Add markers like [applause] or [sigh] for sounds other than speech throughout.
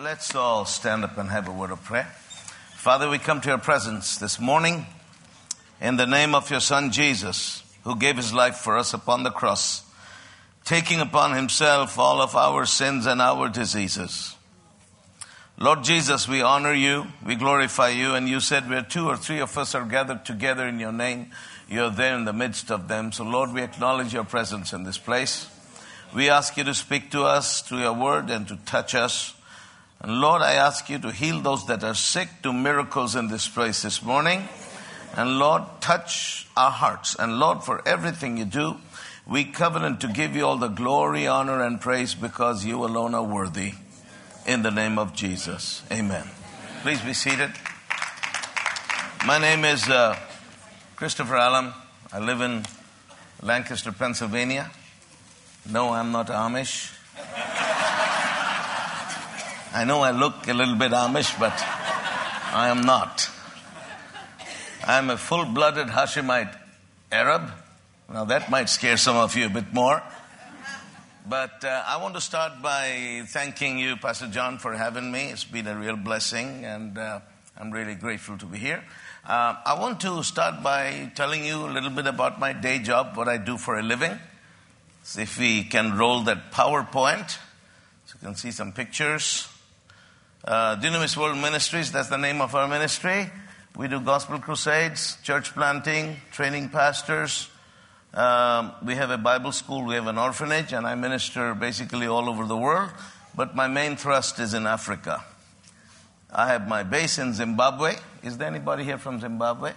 Let's all stand up and have a word of prayer. Father, we come to your presence this morning in the name of your Son Jesus, who gave his life for us upon the cross, taking upon himself all of our sins and our diseases. Lord Jesus, we honor you, we glorify you, and you said where two or three of us are gathered together in your name, you're there in the midst of them. So, Lord, we acknowledge your presence in this place. We ask you to speak to us through your word and to touch us. And Lord, I ask you to heal those that are sick, do miracles in this place this morning. And Lord, touch our hearts. And Lord, for everything you do, we covenant to give you all the glory, honor, and praise because you alone are worthy. In the name of Jesus. Amen. Please be seated. My name is uh, Christopher Alam. I live in Lancaster, Pennsylvania. No, I'm not Amish. I know I look a little bit Amish, but I am not. I'm a full blooded Hashemite Arab. Now, that might scare some of you a bit more. But uh, I want to start by thanking you, Pastor John, for having me. It's been a real blessing, and uh, I'm really grateful to be here. Uh, I want to start by telling you a little bit about my day job, what I do for a living. So if we can roll that PowerPoint, so you can see some pictures. Uh, Dunamis World Ministries, that's the name of our ministry. We do gospel crusades, church planting, training pastors. Um, we have a Bible school, we have an orphanage, and I minister basically all over the world. But my main thrust is in Africa. I have my base in Zimbabwe. Is there anybody here from Zimbabwe?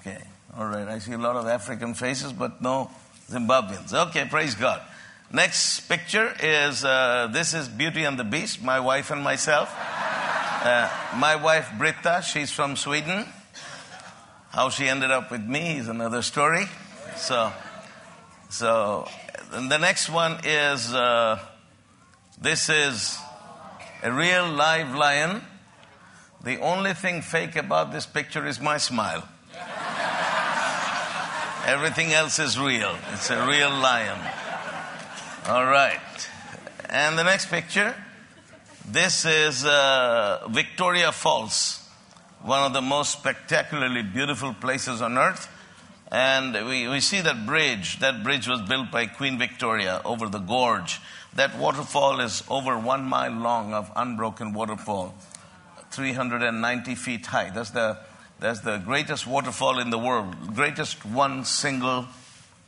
Okay, all right. I see a lot of African faces, but no Zimbabweans. Okay, praise God. Next picture is uh, this is Beauty and the Beast, my wife and myself. Uh, my wife Britta, she's from Sweden. How she ended up with me is another story. So, so the next one is uh, this is a real live lion. The only thing fake about this picture is my smile. Everything else is real. It's a real lion. All right. And the next picture. This is uh, Victoria Falls, one of the most spectacularly beautiful places on earth. And we, we see that bridge. That bridge was built by Queen Victoria over the gorge. That waterfall is over one mile long of unbroken waterfall, 390 feet high. That's the that's the greatest waterfall in the world, greatest one single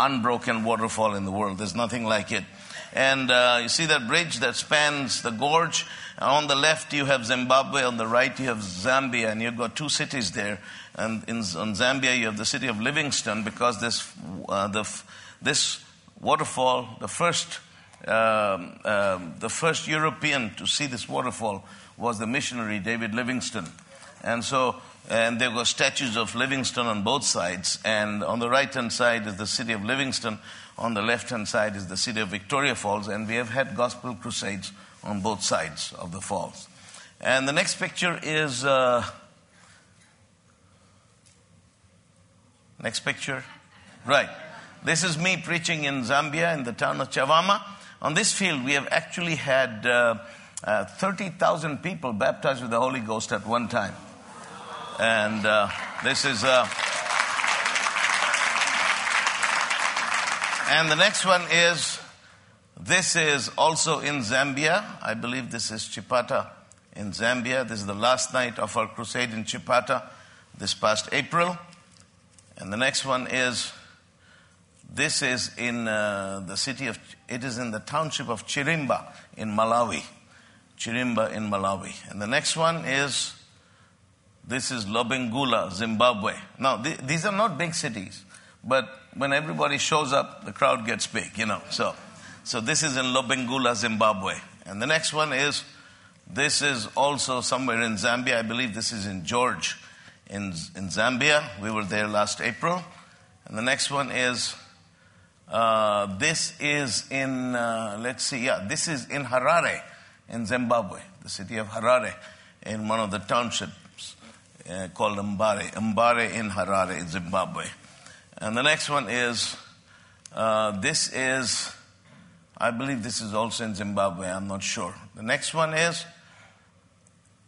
unbroken waterfall in the world. There's nothing like it. And uh, you see that bridge that spans the gorge. On the left, you have Zimbabwe. On the right, you have Zambia. And you've got two cities there. And in, in Zambia, you have the city of Livingstone because this, uh, the, this waterfall, the first, um, um, the first European to see this waterfall was the missionary David Livingstone. And so and there were statues of Livingstone on both sides. And on the right hand side is the city of Livingstone, on the left hand side is the city of Victoria Falls, and we have had gospel crusades on both sides of the falls. And the next picture is. Uh, next picture. Right. This is me preaching in Zambia in the town of Chawama. On this field, we have actually had uh, uh, 30,000 people baptized with the Holy Ghost at one time. And uh, this is. And the next one is. This is also in Zambia. I believe this is Chipata in Zambia. This is the last night of our crusade in Chipata this past April. And the next one is. This is in uh, the city of. It is in the township of Chirimba in Malawi. Chirimba in Malawi. And the next one is this is Lobengula, Zimbabwe. Now, th- these are not big cities, but when everybody shows up, the crowd gets big, you know. So, so this is in Lobengula, Zimbabwe. And the next one is, this is also somewhere in Zambia. I believe this is in George, in, in Zambia. We were there last April. And the next one is, uh, this is in, uh, let's see, yeah, this is in Harare, in Zimbabwe, the city of Harare, in one of the townships uh, called Mbare, Mbare in Harare, in Zimbabwe. And the next one is, uh, this is, I believe this is also in Zimbabwe. I'm not sure. The next one is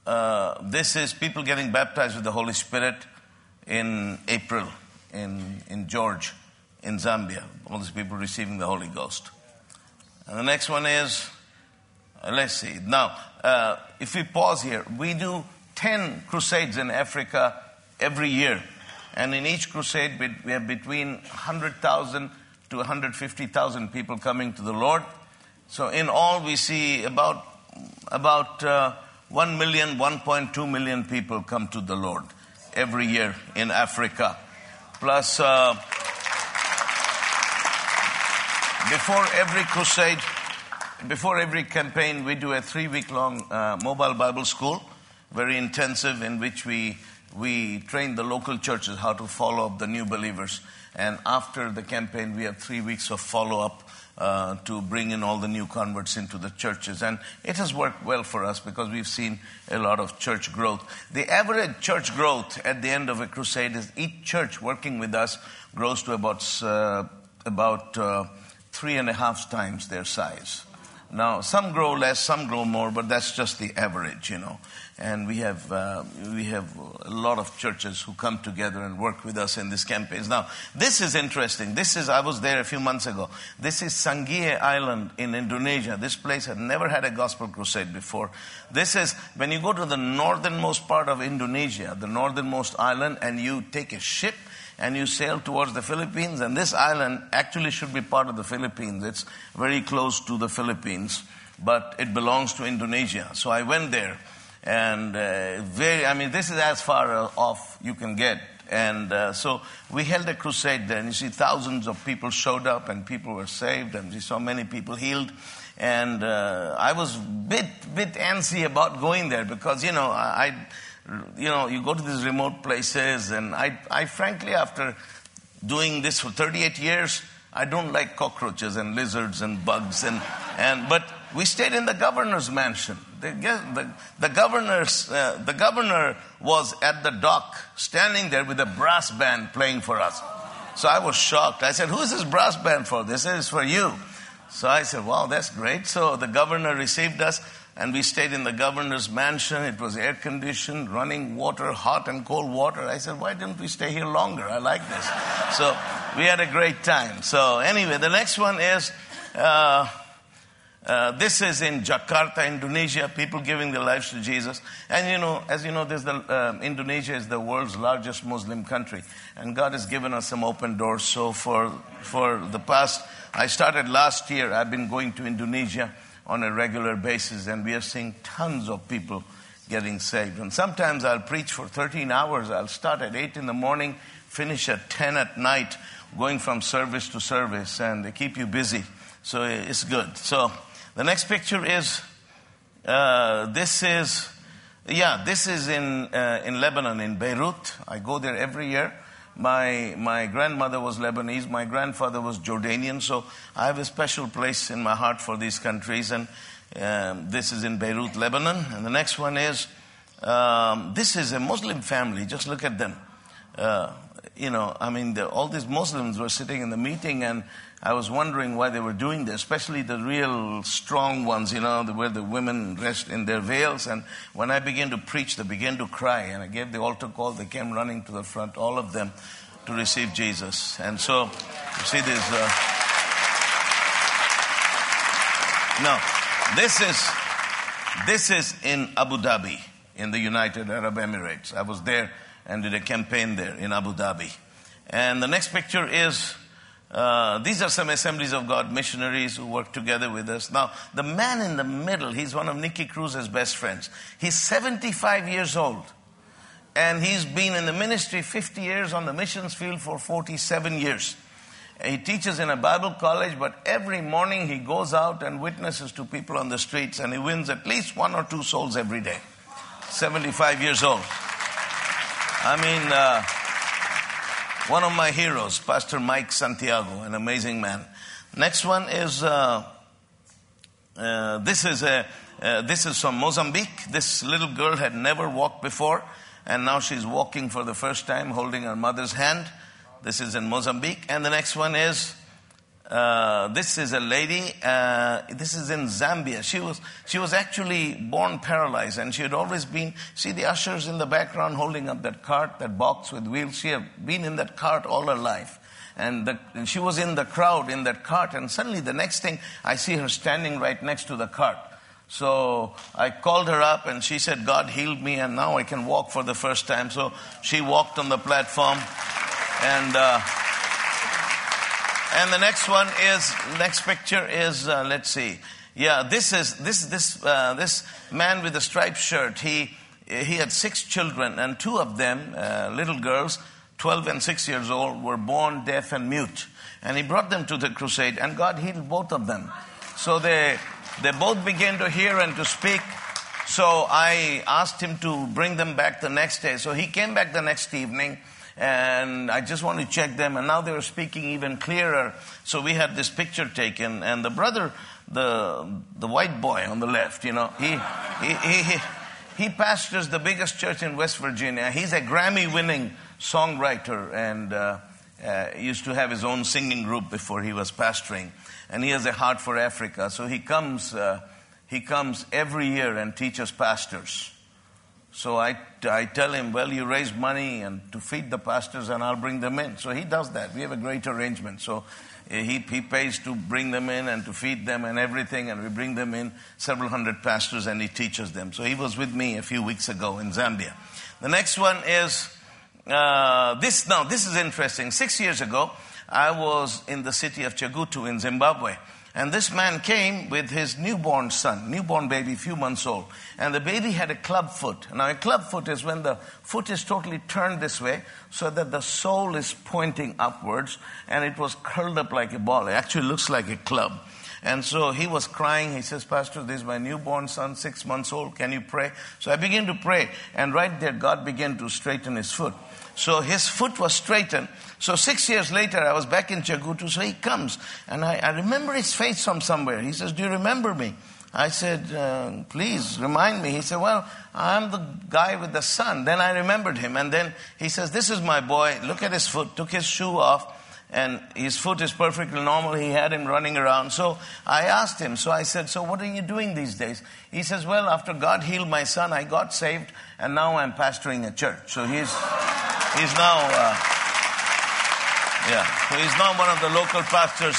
uh, this is people getting baptized with the Holy Spirit in April in, in George, in Zambia. All these people receiving the Holy Ghost. And the next one is, uh, let's see. Now, uh, if we pause here, we do 10 crusades in Africa every year. And in each crusade, we- have between 100,000 to 150,000 people coming to the Lord. So in all, we see about, about uh, 1 million, 1.2 million people come to the Lord every year in Africa. Plus, uh, before every crusade, before every campaign, we do a three week long uh, mobile Bible school, very intensive, in which we, we train the local churches how to follow up the new believers. And after the campaign, we have three weeks of follow up uh, to bring in all the new converts into the churches. And it has worked well for us because we've seen a lot of church growth. The average church growth at the end of a crusade is each church working with us grows to about, uh, about uh, three and a half times their size. Now, some grow less, some grow more, but that's just the average, you know. And we have, uh, we have a lot of churches who come together and work with us in these campaigns. Now, this is interesting. This is, I was there a few months ago. This is Sangihe Island in Indonesia. This place had never had a gospel crusade before. This is, when you go to the northernmost part of Indonesia, the northernmost island, and you take a ship, and you sail towards the Philippines, and this island actually should be part of the Philippines. It's very close to the Philippines, but it belongs to Indonesia. So I went there, and uh, very, I mean, this is as far off you can get. And uh, so we held a crusade there, and you see thousands of people showed up, and people were saved, and we saw many people healed. And uh, I was bit bit antsy about going there because you know I you know, you go to these remote places, and I, I frankly, after doing this for 38 years, I don't like cockroaches and lizards and bugs, and, and but we stayed in the governor's mansion. The, the, the governor's, uh, the governor was at the dock, standing there with a brass band playing for us. So I was shocked. I said, "Who is this brass band for?" They said, "It's for you." So I said, "Wow, that's great." So the governor received us and we stayed in the governor's mansion. It was air conditioned, running water, hot and cold water. I said, why didn't we stay here longer? I like this. so we had a great time. So anyway, the next one is, uh, uh, this is in Jakarta, Indonesia, people giving their lives to Jesus. And you know, as you know, the, uh, Indonesia is the world's largest Muslim country. And God has given us some open doors. So for, for the past, I started last year, I've been going to Indonesia on a regular basis, and we are seeing tons of people getting saved. And sometimes I'll preach for 13 hours. I'll start at 8 in the morning, finish at 10 at night, going from service to service, and they keep you busy. So it's good. So the next picture is uh, this is, yeah, this is in, uh, in Lebanon, in Beirut. I go there every year. My, my grandmother was Lebanese, my grandfather was Jordanian, so I have a special place in my heart for these countries. And um, this is in Beirut, Lebanon. And the next one is um, this is a Muslim family. Just look at them. Uh, you know, I mean, the, all these Muslims were sitting in the meeting, and I was wondering why they were doing this, especially the real strong ones, you know, where the women dressed in their veils. And when I began to preach, they began to cry. And I gave the altar call. They came running to the front, all of them, to receive Jesus. And so, you see this. Uh... This is, this is in Abu Dhabi, in the United Arab Emirates. I was there and did a campaign there in Abu Dhabi. And the next picture is uh, these are some Assemblies of God missionaries who work together with us. Now, the man in the middle, he's one of Nicky Cruz's best friends. He's 75 years old. And he's been in the ministry 50 years, on the missions field for 47 years. He teaches in a Bible college, but every morning he goes out and witnesses to people on the streets, and he wins at least one or two souls every day. 75 years old. I mean, uh, one of my heroes, Pastor Mike Santiago, an amazing man. Next one is uh, uh, this is a uh, this is from Mozambique. This little girl had never walked before, and now she's walking for the first time, holding her mother's hand. This is in Mozambique. And the next one is uh, this is a lady. Uh, this is in Zambia. She was she was actually born paralyzed, and she had always been. See the ushers in the background holding up that cart, that box with wheels. She had been in that cart all her life, and, the, and she was in the crowd in that cart. And suddenly, the next thing, I see her standing right next to the cart. So I called her up, and she said, "God healed me, and now I can walk for the first time." So she walked on the platform, and. Uh, and the next one is, next picture is, uh, let's see. Yeah, this is, this, this, uh, this man with the striped shirt, he, he had six children and two of them, uh, little girls, 12 and 6 years old, were born deaf and mute. And he brought them to the crusade and God healed both of them. So they, they both began to hear and to speak. So I asked him to bring them back the next day. So he came back the next evening and I just want to check them. And now they were speaking even clearer. So we had this picture taken, and the brother, the the white boy on the left, you know, he he he. he he pastors the biggest church in West Virginia. He's a Grammy winning songwriter and uh, uh, used to have his own singing group before he was pastoring. And he has a heart for Africa. So he comes, uh, he comes every year and teaches pastors. So I, I tell him, well, you raise money and to feed the pastors and I'll bring them in. So he does that. We have a great arrangement. So eh, he, he pays to bring them in and to feed them and everything. And we bring them in, several hundred pastors, and he teaches them. So he was with me a few weeks ago in Zambia. The next one is uh, this. Now, this is interesting. Six years ago, I was in the city of Chegutu in Zimbabwe. And this man came with his newborn son, newborn baby, few months old. And the baby had a club foot. Now, a club foot is when the foot is totally turned this way so that the sole is pointing upwards and it was curled up like a ball. It actually looks like a club. And so he was crying. He says, Pastor, this is my newborn son, six months old. Can you pray? So I began to pray. And right there, God began to straighten his foot. So his foot was straightened. So six years later, I was back in Chegutu. So he comes, and I, I remember his face from somewhere. He says, "Do you remember me?" I said, uh, "Please remind me." He said, "Well, I'm the guy with the son." Then I remembered him, and then he says, "This is my boy. Look at his foot." Took his shoe off and his foot is perfectly normal. He had him running around. So I asked him, so I said, So what are you doing these days? He says, Well, after God healed my son, I got saved, and now I'm pastoring a church. So he's, he's now, uh, yeah, so he's now one of the local pastors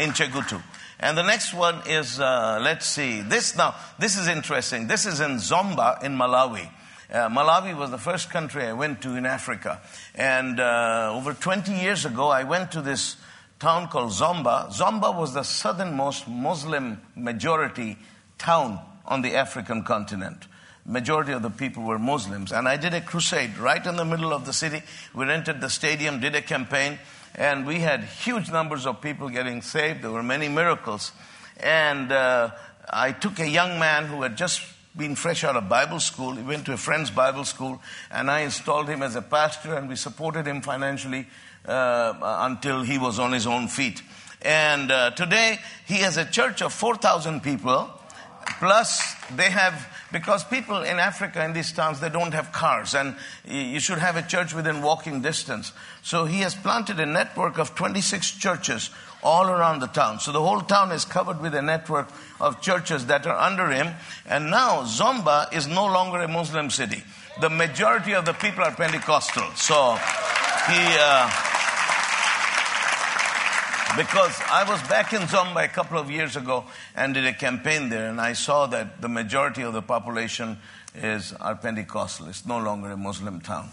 in Chegutu. And the next one is, uh, let's see, this now, this is interesting. This is in Zomba in Malawi. Uh, Malawi was the first country I went to in Africa. And uh, over 20 years ago, I went to this town called Zomba. Zomba was the southernmost Muslim majority town on the African continent. Majority of the people were Muslims. And I did a crusade right in the middle of the city. We rented the stadium, did a campaign, and we had huge numbers of people getting saved. There were many miracles. And uh, I took a young man who had just been fresh out of Bible school. He went to a friend's Bible school, and I installed him as a pastor, and we supported him financially uh, until he was on his own feet. And uh, today, he has a church of 4,000 people, plus they have because people in Africa, in these towns, they don't have cars, and you should have a church within walking distance. So he has planted a network of 26 churches all around the town. So the whole town is covered with a network of churches that are under him. And now Zomba is no longer a Muslim city. The majority of the people are Pentecostal. So he, uh, because I was back in Zomba a couple of years ago and did a campaign there, and I saw that the majority of the population is are Pentecostal. It's no longer a Muslim town.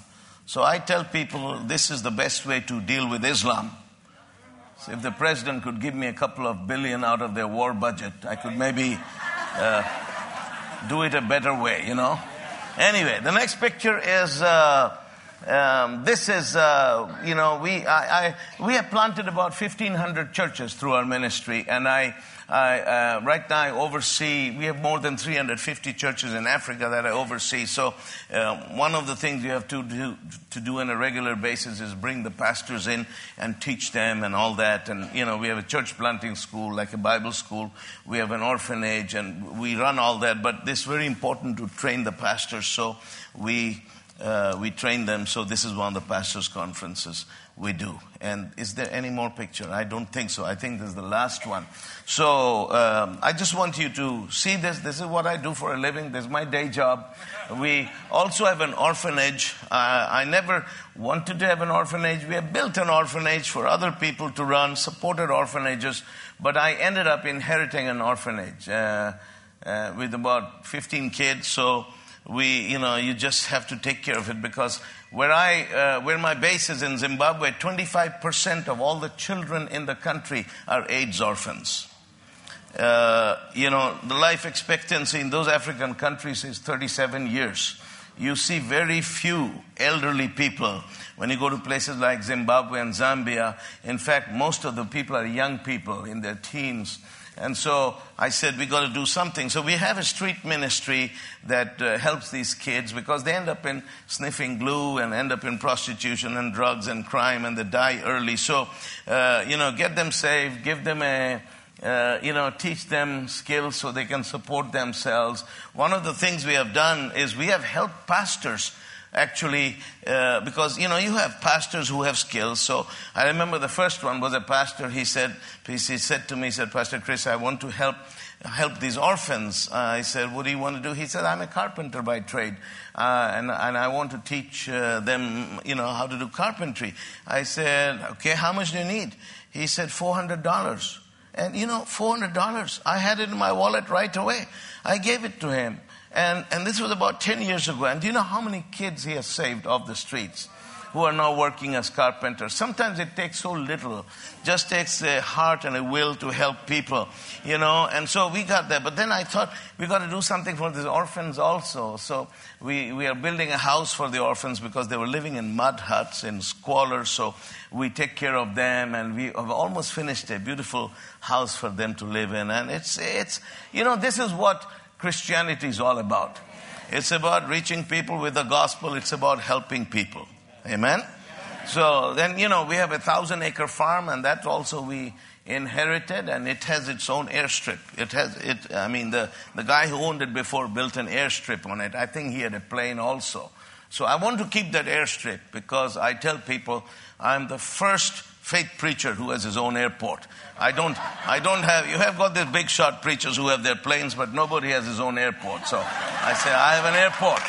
So I tell people this is the best way to deal with Islam so if the president could give me a couple of billion out of their war budget, I could maybe uh, do it a better way, you know. Anyway, the next picture is. Uh, um, this is, uh, you know, we, I, I, we have planted about 1,500 churches through our ministry, and I, I, uh, right now I oversee, we have more than 350 churches in Africa that I oversee. So uh, one of the things you have to do, to do on a regular basis is bring the pastors in and teach them and all that. And, you know, we have a church planting school, like a Bible school. We have an orphanage and we run all that. But it's very important to train the pastors. So we uh, we train them. So this is one of the pastors' conferences we do. And is there any more picture? I don't think so. I think this is the last one. So um, I just want you to see this. This is what I do for a living. This is my day job. We also have an orphanage. Uh, I never wanted to have an orphanage. We have built an orphanage for other people to run, supported orphanages, but I ended up inheriting an orphanage uh, uh, with about 15 kids. So we, you know, you just have to take care of it because where I, uh, where my base is in Zimbabwe, 25% of all the children in the country are AIDS orphans. Uh, you know, the life expectancy in those African countries is 37 years. You see very few elderly people when you go to places like Zimbabwe and Zambia. In fact, most of the people are young people in their teens. And so I said, we got to do something. So we have a street ministry that uh, helps these kids because they end up in sniffing glue and end up in prostitution and drugs and crime and they die early. So, uh, you know, get them saved, give them a, uh, you know, teach them skills so they can support themselves. One of the things we have done is we have helped pastors actually, uh, because, you know, you have pastors who have skills. So I remember the first one was a pastor. He said, he said to me, he said, Pastor Chris, I want to help help these orphans. Uh, I said, what do you want to do? He said, I'm a carpenter by trade. Uh, and, and I want to teach uh, them, you know, how to do carpentry. I said, okay, how much do you need? He said, $400. And you know, $400, I had it in my wallet right away. I gave it to him. And, and this was about 10 years ago. And do you know how many kids he has saved off the streets? who are now working as carpenters. Sometimes it takes so little, just takes a heart and a will to help people, you know. And so we got that. But then I thought we got to do something for these orphans also. So we, we are building a house for the orphans because they were living in mud huts in squalor. So we take care of them and we have almost finished a beautiful house for them to live in. And it's, it's, you know, this is what Christianity is all about. It's about reaching people with the gospel. It's about helping people. Amen? So then, you know, we have a thousand acre farm and that also we inherited and it has its own airstrip. It has, it, I mean, the, the guy who owned it before built an airstrip on it. I think he had a plane also. So I want to keep that airstrip because I tell people I'm the first faith preacher who has his own airport. I don't, I don't have, you have got these big shot preachers who have their planes, but nobody has his own airport. So I say, I have an airport.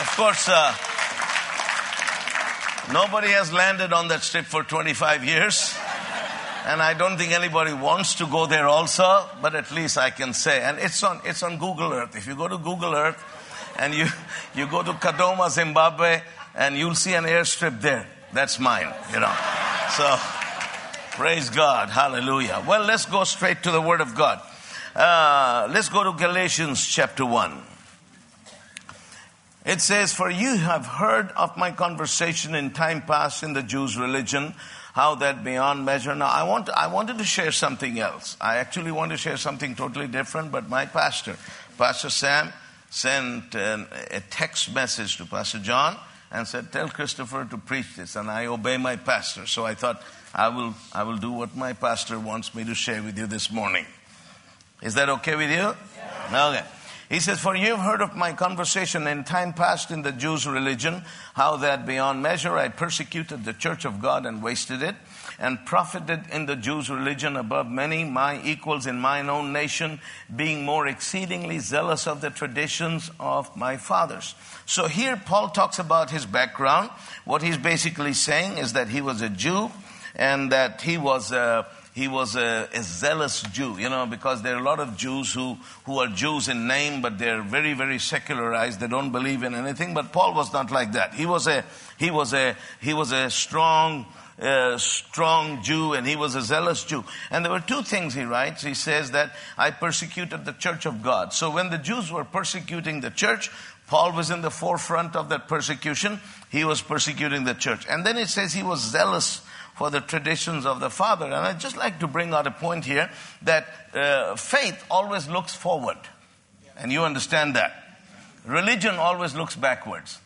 Of course, uh, Nobody has landed on that strip for 25 years. And I don't think anybody wants to go there also, but at least I can say. And it's on, it's on Google Earth. If you go to Google Earth and you, you go to Kadoma, Zimbabwe, and you'll see an airstrip there. That's mine, you know. So, praise God. Hallelujah. Well, let's go straight to the Word of God. Uh, let's go to Galatians chapter 1. It says, For you have heard of my conversation in time past in the Jews' religion, how that beyond measure. Now, I, want, I wanted to share something else. I actually want to share something totally different, but my pastor, Pastor Sam, sent an, a text message to Pastor John and said, Tell Christopher to preach this. And I obey my pastor. So I thought, I will, I will do what my pastor wants me to share with you this morning. Is that okay with you? Yeah. Okay. He says, For you have heard of my conversation in time past in the Jews' religion, how that beyond measure I persecuted the church of God and wasted it, and profited in the Jews' religion above many, my equals in mine own nation, being more exceedingly zealous of the traditions of my fathers. So here Paul talks about his background. What he's basically saying is that he was a Jew and that he was a he was a, a, zealous Jew, you know, because there are a lot of Jews who, who are Jews in name, but they're very, very secularized. They don't believe in anything. But Paul was not like that. He was a, he was a, he was a strong, uh, strong Jew and he was a zealous Jew. And there were two things he writes. He says that I persecuted the church of God. So when the Jews were persecuting the church, Paul was in the forefront of that persecution. He was persecuting the church. And then it says he was zealous for the traditions of the Father. And I'd just like to bring out a point here that uh, faith always looks forward. And you understand that. Religion always looks backwards.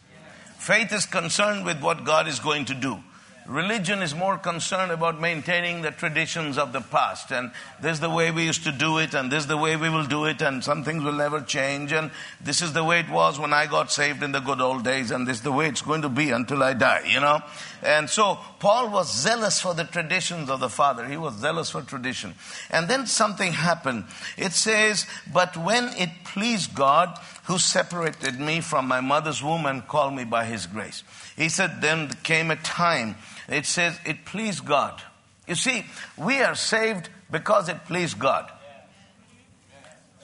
Faith is concerned with what God is going to do. Religion is more concerned about maintaining the traditions of the past. And this is the way we used to do it, and this is the way we will do it, and some things will never change. And this is the way it was when I got saved in the good old days, and this is the way it's going to be until I die, you know? And so Paul was zealous for the traditions of the Father. He was zealous for tradition. And then something happened. It says, But when it pleased God, who separated me from my mother's womb and called me by his grace. He said, Then came a time it says it pleased God. You see, we are saved because it pleased God.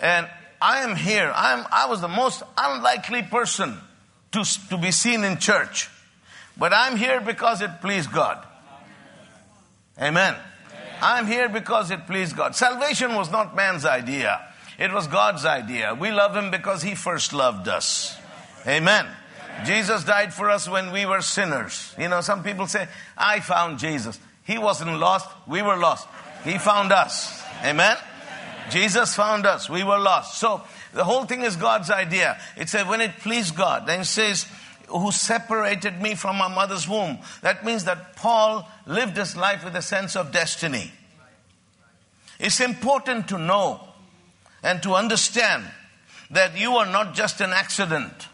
And I am here. I'm, I was the most unlikely person to, to be seen in church. But I'm here because it pleased God. Amen. I'm here because it pleased God. Salvation was not man's idea. It was God's idea. We love Him because He first loved us. Amen. Jesus died for us when we were sinners. You know, some people say, I found Jesus. He wasn't lost, we were lost. He found us. Amen? Jesus found us, we were lost. So, the whole thing is God's idea. It said, when it pleased God, then it says, who separated me from my mother's womb. That means that Paul lived his life with a sense of destiny. It's important to know and to understand that you are not just an accident.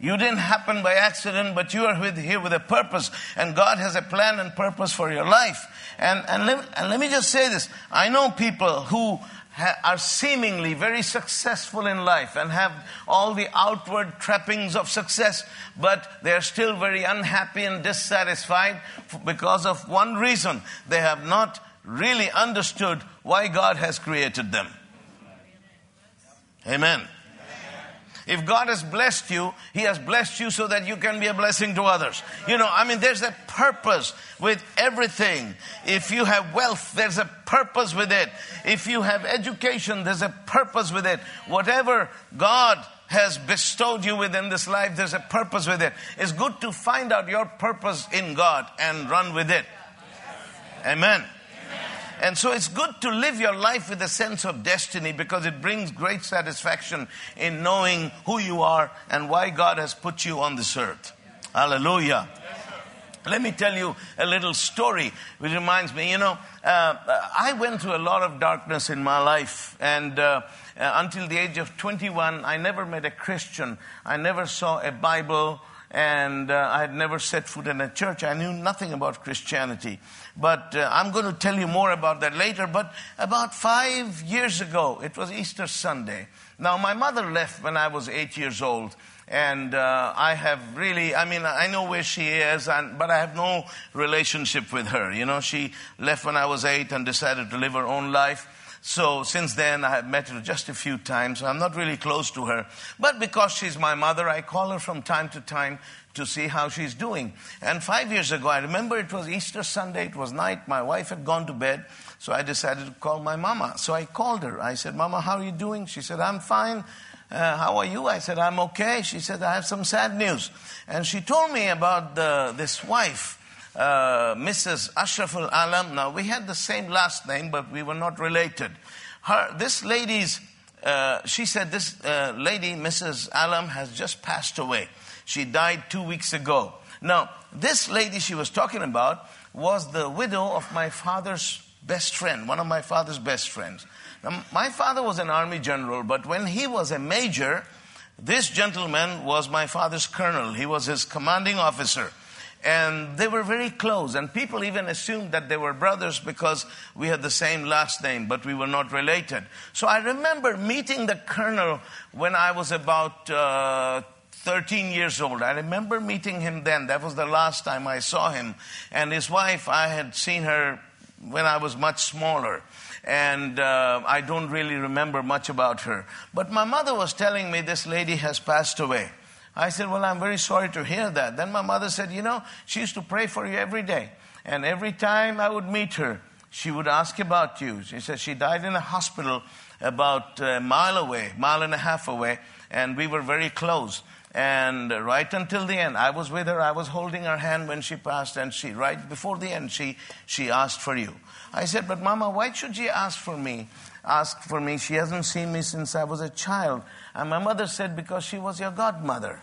You didn't happen by accident, but you are with, here with a purpose, and God has a plan and purpose for your life. And, and, let, and let me just say this I know people who ha- are seemingly very successful in life and have all the outward trappings of success, but they're still very unhappy and dissatisfied because of one reason they have not really understood why God has created them. Amen. If God has blessed you, He has blessed you so that you can be a blessing to others. You know, I mean, there's a purpose with everything. If you have wealth, there's a purpose with it. If you have education, there's a purpose with it. Whatever God has bestowed you within this life, there's a purpose with it. It's good to find out your purpose in God and run with it. Amen. And so it's good to live your life with a sense of destiny because it brings great satisfaction in knowing who you are and why God has put you on this earth. Hallelujah. Let me tell you a little story which reminds me, you know, uh, I went through a lot of darkness in my life, and uh, uh, until the age of 21, I never met a Christian. I never saw a Bible, and uh, I had never set foot in a church. I knew nothing about Christianity. But uh, I'm going to tell you more about that later. But about five years ago, it was Easter Sunday. Now, my mother left when I was eight years old. And uh, I have really, I mean, I know where she is, and, but I have no relationship with her. You know, she left when I was eight and decided to live her own life. So since then, I have met her just a few times. I'm not really close to her. But because she's my mother, I call her from time to time to see how she's doing. And five years ago, I remember it was Easter Sunday, it was night, my wife had gone to bed, so I decided to call my mama. So I called her. I said, Mama, how are you doing? She said, I'm fine. Uh, how are you? I said, I'm okay. She said, I have some sad news. And she told me about the, this wife. Uh, Mrs. Ashraful Alam. Now, we had the same last name, but we were not related. Her, this lady's, uh, she said, this uh, lady, Mrs. Alam, has just passed away. She died two weeks ago. Now, this lady she was talking about was the widow of my father's best friend, one of my father's best friends. Now, my father was an army general, but when he was a major, this gentleman was my father's colonel. He was his commanding officer. And they were very close, and people even assumed that they were brothers because we had the same last name, but we were not related. So I remember meeting the colonel when I was about uh, 13 years old. I remember meeting him then. That was the last time I saw him. And his wife, I had seen her when I was much smaller. And uh, I don't really remember much about her. But my mother was telling me this lady has passed away. I said, Well, I'm very sorry to hear that. Then my mother said, You know, she used to pray for you every day. And every time I would meet her, she would ask about you. She said she died in a hospital about a mile away, mile and a half away, and we were very close. And right until the end, I was with her, I was holding her hand when she passed, and she, right before the end, she, she asked for you. I said, But Mama, why should she ask for me? Ask for me. She hasn't seen me since I was a child. And my mother said, Because she was your godmother.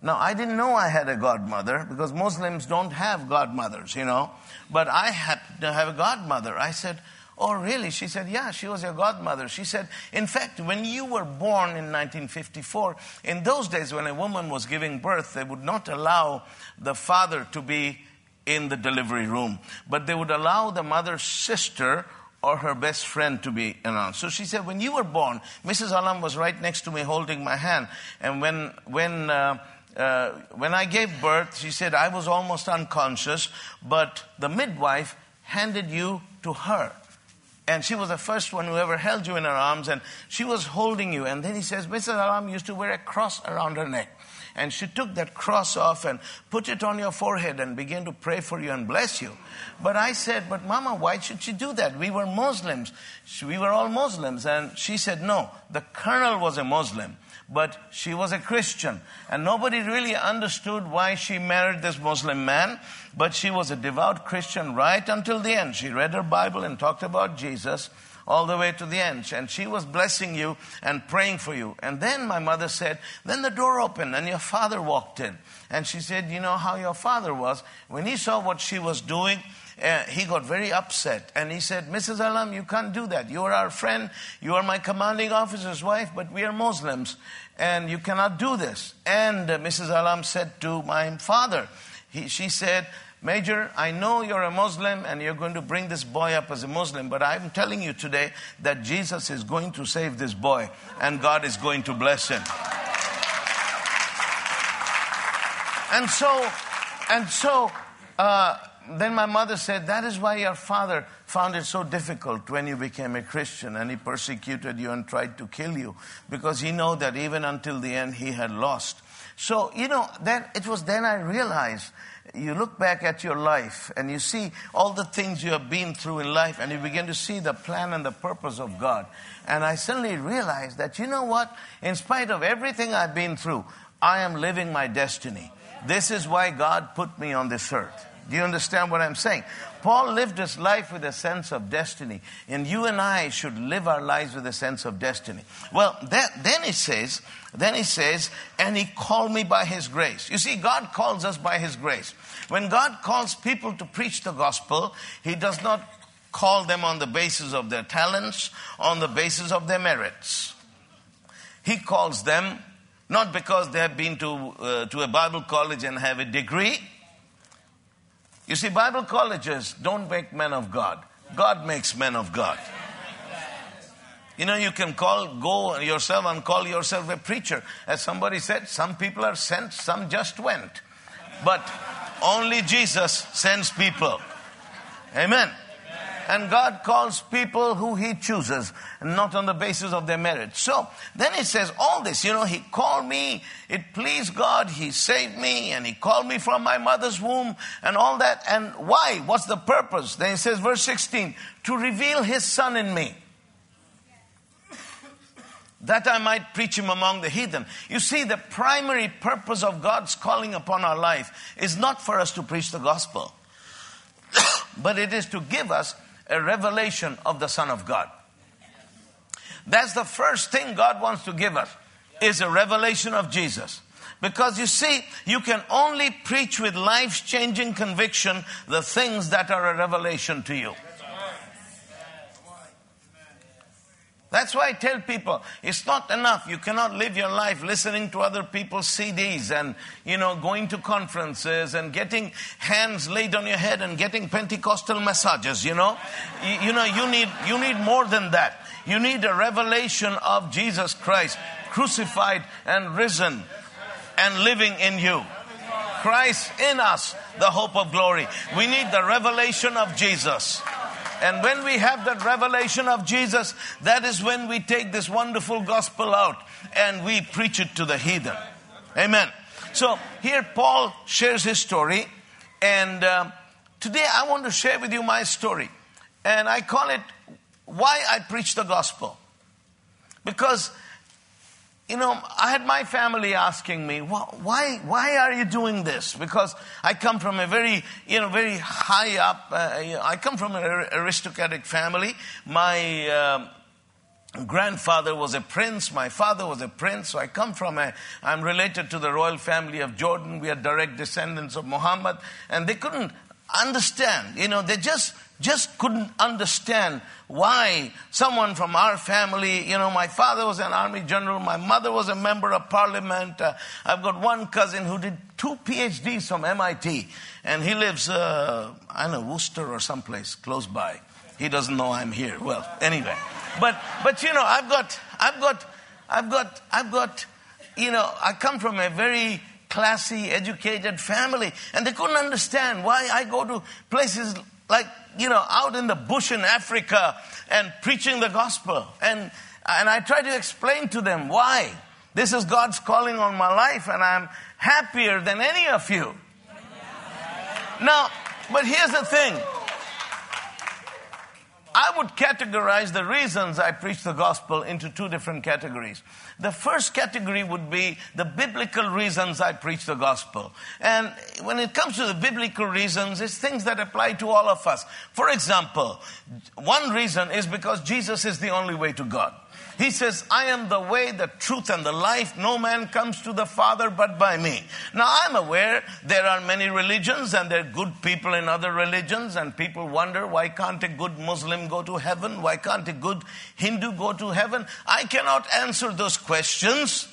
Now, I didn't know I had a godmother because Muslims don't have godmothers, you know. But I happened to have a godmother. I said, Oh, really? She said, Yeah, she was your godmother. She said, In fact, when you were born in 1954, in those days when a woman was giving birth, they would not allow the father to be in the delivery room, but they would allow the mother's sister or her best friend to be around. So she said, When you were born, Mrs. Alam was right next to me holding my hand. And when, when, uh, uh, when I gave birth, she said, I was almost unconscious, but the midwife handed you to her. And she was the first one who ever held you in her arms, and she was holding you. And then he says, Mrs. Alam used to wear a cross around her neck. And she took that cross off and put it on your forehead and began to pray for you and bless you. But I said, But Mama, why should she do that? We were Muslims. We were all Muslims. And she said, No, the colonel was a Muslim but she was a Christian. And nobody really understood why she married this Muslim man, but she was a devout Christian right until the end. She read her Bible and talked about Jesus all the way to the end. And she was blessing you and praying for you. And then my mother said, Then the door opened and your father walked in. And she said, You know how your father was? When he saw what she was doing, uh, he got very upset and he said, Mrs. Alam, you can't do that. You are our friend. You are my commanding officer's wife, but we are Muslims and you cannot do this. And uh, Mrs. Alam said to my father, he, she said, Major, I know you're a Muslim and you're going to bring this boy up as a Muslim, but I'm telling you today that Jesus is going to save this boy and God is going to bless him. And so, and so, uh, then my mother said, That is why your father found it so difficult when you became a Christian and he persecuted you and tried to kill you because he knew that even until the end he had lost. So, you know, that it was then I realized you look back at your life and you see all the things you have been through in life and you begin to see the plan and the purpose of God. And I suddenly realized that, you know what? In spite of everything I've been through, I am living my destiny. This is why God put me on this earth. Do you understand what I'm saying? Paul lived his life with a sense of destiny, and you and I should live our lives with a sense of destiny. Well, that, then he says, then he says, and he called me by his grace. You see, God calls us by his grace. When God calls people to preach the gospel, he does not call them on the basis of their talents, on the basis of their merits. He calls them not because they have been to, uh, to a Bible college and have a degree you see, Bible colleges don't make men of God. God makes men of God. You know, you can call, go yourself and call yourself a preacher. As somebody said, some people are sent, some just went. But only Jesus sends people. Amen. And God calls people who He chooses, not on the basis of their merit. So then He says, all this, you know, He called me, it pleased God, He saved me, and He called me from my mother's womb, and all that. And why? What's the purpose? Then He says, verse 16, to reveal His Son in me that I might preach him among the heathen. You see, the primary purpose of God's calling upon our life is not for us to preach the gospel, [coughs] but it is to give us a revelation of the Son of God. That's the first thing God wants to give us is a revelation of Jesus. Because you see, you can only preach with life changing conviction the things that are a revelation to you. That's why I tell people it's not enough. You cannot live your life listening to other people's CDs and, you know, going to conferences and getting hands laid on your head and getting Pentecostal massages, you know. You, you know, you need, you need more than that. You need a revelation of Jesus Christ crucified and risen and living in you. Christ in us, the hope of glory. We need the revelation of Jesus. And when we have that revelation of Jesus, that is when we take this wonderful gospel out and we preach it to the heathen. Amen. So here Paul shares his story, and uh, today I want to share with you my story. And I call it Why I Preach the Gospel. Because you know, I had my family asking me, why, why are you doing this? Because I come from a very, you know, very high up, uh, I come from an aristocratic family. My, uh, grandfather was a prince, my father was a prince, so I come from a, I'm related to the royal family of Jordan, we are direct descendants of Muhammad, and they couldn't understand, you know, they just, just couldn't understand why someone from our family, you know, my father was an army general, my mother was a member of parliament, uh, I've got one cousin who did two PhDs from MIT, and he lives, uh, I don't know, Worcester or someplace close by. He doesn't know I'm here. Well, anyway. But, but you know, I've got, I've got, I've got, I've got, you know, I come from a very classy, educated family, and they couldn't understand why I go to places like, you know, out in the bush in Africa and preaching the gospel. And, and I try to explain to them why. This is God's calling on my life, and I'm happier than any of you. Now, but here's the thing I would categorize the reasons I preach the gospel into two different categories. The first category would be the biblical reasons I preach the gospel. And when it comes to the biblical reasons, it's things that apply to all of us. For example, one reason is because Jesus is the only way to God. He says, I am the way, the truth, and the life. No man comes to the Father but by me. Now, I'm aware there are many religions and there are good people in other religions, and people wonder why can't a good Muslim go to heaven? Why can't a good Hindu go to heaven? I cannot answer those questions,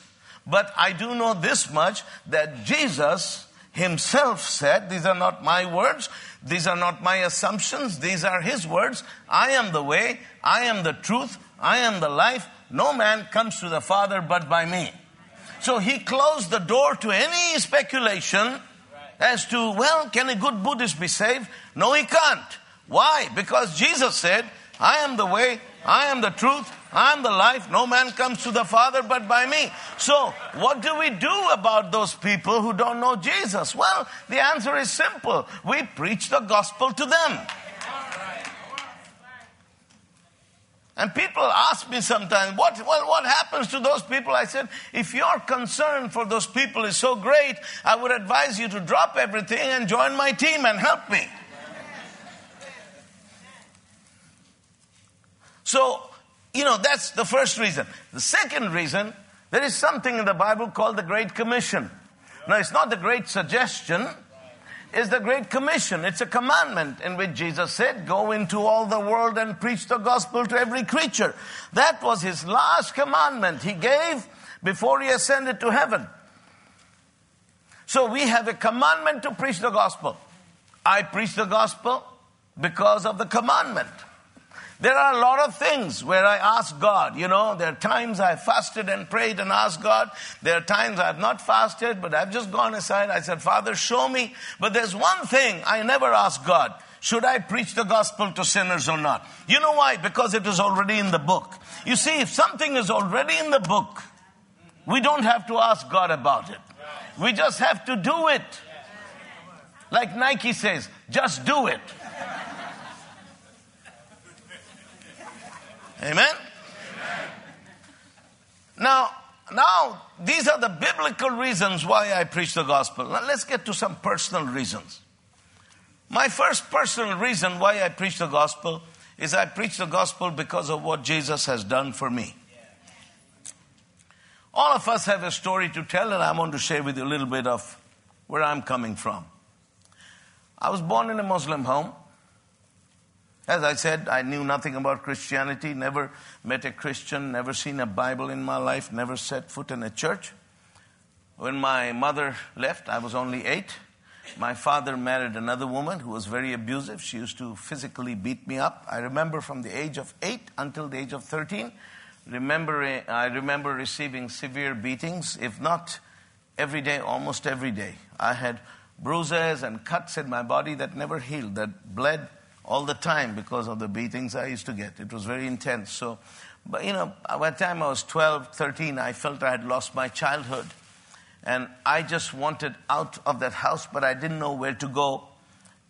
but I do know this much that Jesus himself said, These are not my words, these are not my assumptions, these are his words. I am the way, I am the truth, I am the life. No man comes to the Father but by me. So he closed the door to any speculation as to, well, can a good Buddhist be saved? No, he can't. Why? Because Jesus said, I am the way, I am the truth, I am the life. No man comes to the Father but by me. So, what do we do about those people who don't know Jesus? Well, the answer is simple. We preach the gospel to them. And people ask me sometimes, what, well, what happens to those people? I said, if your concern for those people is so great, I would advise you to drop everything and join my team and help me. So, you know, that's the first reason. The second reason, there is something in the Bible called the Great Commission. Now, it's not the Great Suggestion, is the Great Commission. It's a commandment in which Jesus said, Go into all the world and preach the gospel to every creature. That was his last commandment he gave before he ascended to heaven. So we have a commandment to preach the gospel. I preach the gospel because of the commandment. There are a lot of things where I ask God, you know, there are times I fasted and prayed and asked God. There are times I've not fasted, but I've just gone aside. I said, Father, show me. But there's one thing I never ask God. Should I preach the gospel to sinners or not? You know why? Because it is already in the book. You see, if something is already in the book, we don't have to ask God about it. We just have to do it. Like Nike says, just do it. Amen? Amen? Now, now, these are the biblical reasons why I preach the gospel. Now, let's get to some personal reasons. My first personal reason why I preach the gospel is I preach the gospel because of what Jesus has done for me. All of us have a story to tell, and I want to share with you a little bit of where I'm coming from. I was born in a Muslim home. As I said, I knew nothing about Christianity, never met a Christian, never seen a Bible in my life, never set foot in a church. When my mother left, I was only eight. My father married another woman who was very abusive. She used to physically beat me up. I remember from the age of eight until the age of 13, remember, I remember receiving severe beatings, if not every day, almost every day. I had bruises and cuts in my body that never healed, that bled all the time because of the beatings I used to get. It was very intense. So, but you know, by the time I was 12, 13, I felt I had lost my childhood. And I just wanted out of that house, but I didn't know where to go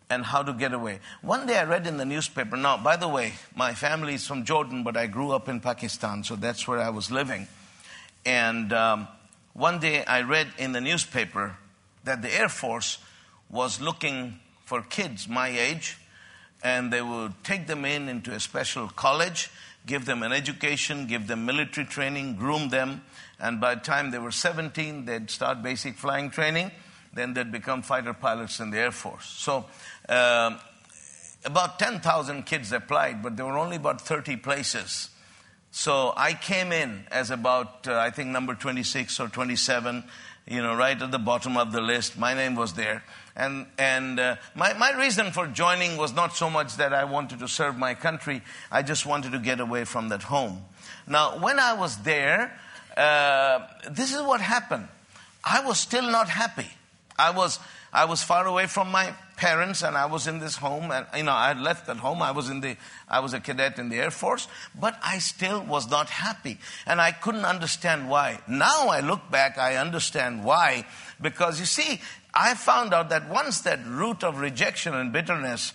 and how to get away. One day I read in the newspaper. Now, by the way, my family is from Jordan, but I grew up in Pakistan, so that's where I was living. And um, one day I read in the newspaper that the Air Force was looking for kids my age and they would take them in into a special college give them an education, give them military training, groom them, and by the time they were 17, they'd start basic flying training. Then they'd become fighter pilots in the Air Force. So, um, about 10,000 kids applied, but there were only about 30 places. So I came in as about, uh, I think, number 26 or 27, you know, right at the bottom of the list. My name was there. And, and uh, my, my reason for joining was not so much that I wanted to serve my country, I just wanted to get away from that home. Now, when I was there, uh, this is what happened. I was still not happy. I was, I was far away from my parents and I was in this home and, you know, I had left that home. I was in the, I was a cadet in the Air Force, but I still was not happy. And I couldn't understand why. Now I look back, I understand why. Because you see, I found out that once that root of rejection and bitterness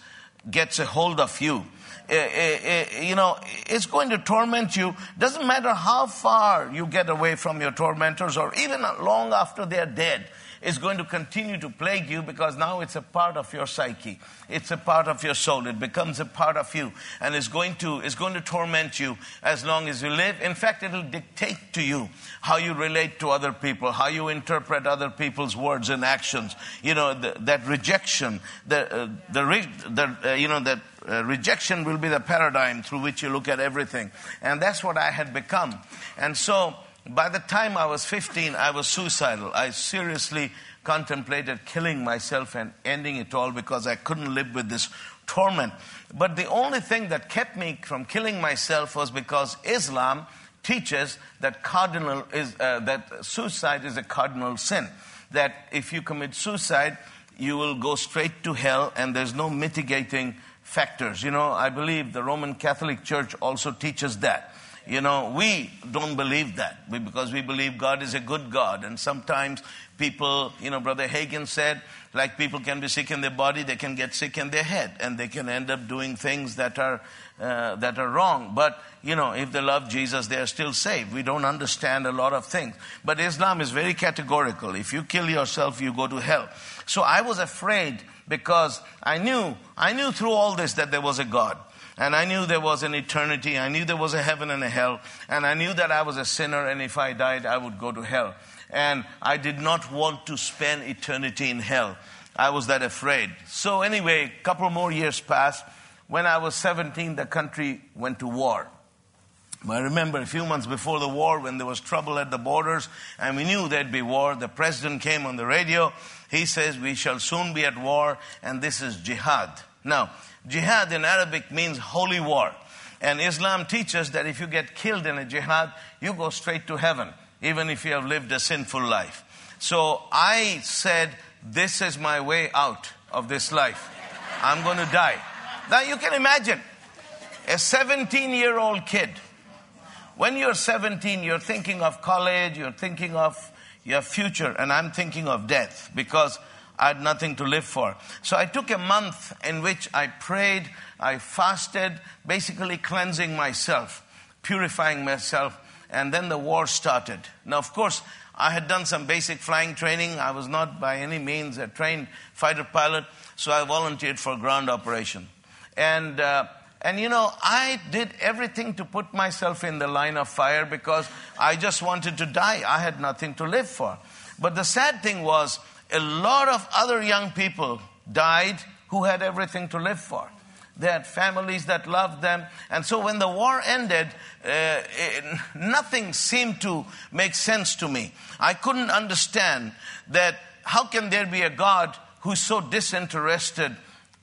gets a hold of you, eh, eh, eh, you know, it's going to torment you. Doesn't matter how far you get away from your tormentors or even long after they're dead is going to continue to plague you because now it's a part of your psyche. It's a part of your soul. It becomes a part of you and it's going to, it's going to torment you as long as you live. In fact, it'll dictate to you how you relate to other people, how you interpret other people's words and actions. You know, the, that rejection, the, uh, the, the uh, you know, that uh, rejection will be the paradigm through which you look at everything. And that's what I had become. And so, by the time I was 15, I was suicidal. I seriously contemplated killing myself and ending it all because I couldn't live with this torment. But the only thing that kept me from killing myself was because Islam teaches that cardinal is uh, that suicide is a cardinal sin. That if you commit suicide, you will go straight to hell, and there's no mitigating factors. You know, I believe the Roman Catholic Church also teaches that. You know, we don't believe that because we believe God is a good God. And sometimes people, you know, Brother Hagin said, like people can be sick in their body, they can get sick in their head, and they can end up doing things that are uh, that are wrong. But you know, if they love Jesus, they are still saved. We don't understand a lot of things, but Islam is very categorical. If you kill yourself, you go to hell. So I was afraid because I knew I knew through all this that there was a God. And I knew there was an eternity. I knew there was a heaven and a hell. And I knew that I was a sinner and if I died, I would go to hell. And I did not want to spend eternity in hell. I was that afraid. So anyway, a couple more years passed. When I was 17, the country went to war. I remember a few months before the war when there was trouble at the borders and we knew there'd be war. The president came on the radio. He says, we shall soon be at war and this is jihad. Now, Jihad in Arabic means holy war. And Islam teaches that if you get killed in a jihad, you go straight to heaven, even if you have lived a sinful life. So I said, This is my way out of this life. I'm going to die. Now you can imagine a 17 year old kid. When you're 17, you're thinking of college, you're thinking of your future, and I'm thinking of death because I had nothing to live for. So I took a month in which I prayed, I fasted, basically cleansing myself, purifying myself, and then the war started. Now, of course, I had done some basic flying training. I was not by any means a trained fighter pilot, so I volunteered for ground operation. And uh, and you know, I did everything to put myself in the line of fire because I just wanted to die. I had nothing to live for. But the sad thing was, a lot of other young people died who had everything to live for. They had families that loved them. And so when the war ended, uh, it, nothing seemed to make sense to me. I couldn't understand that how can there be a God who's so disinterested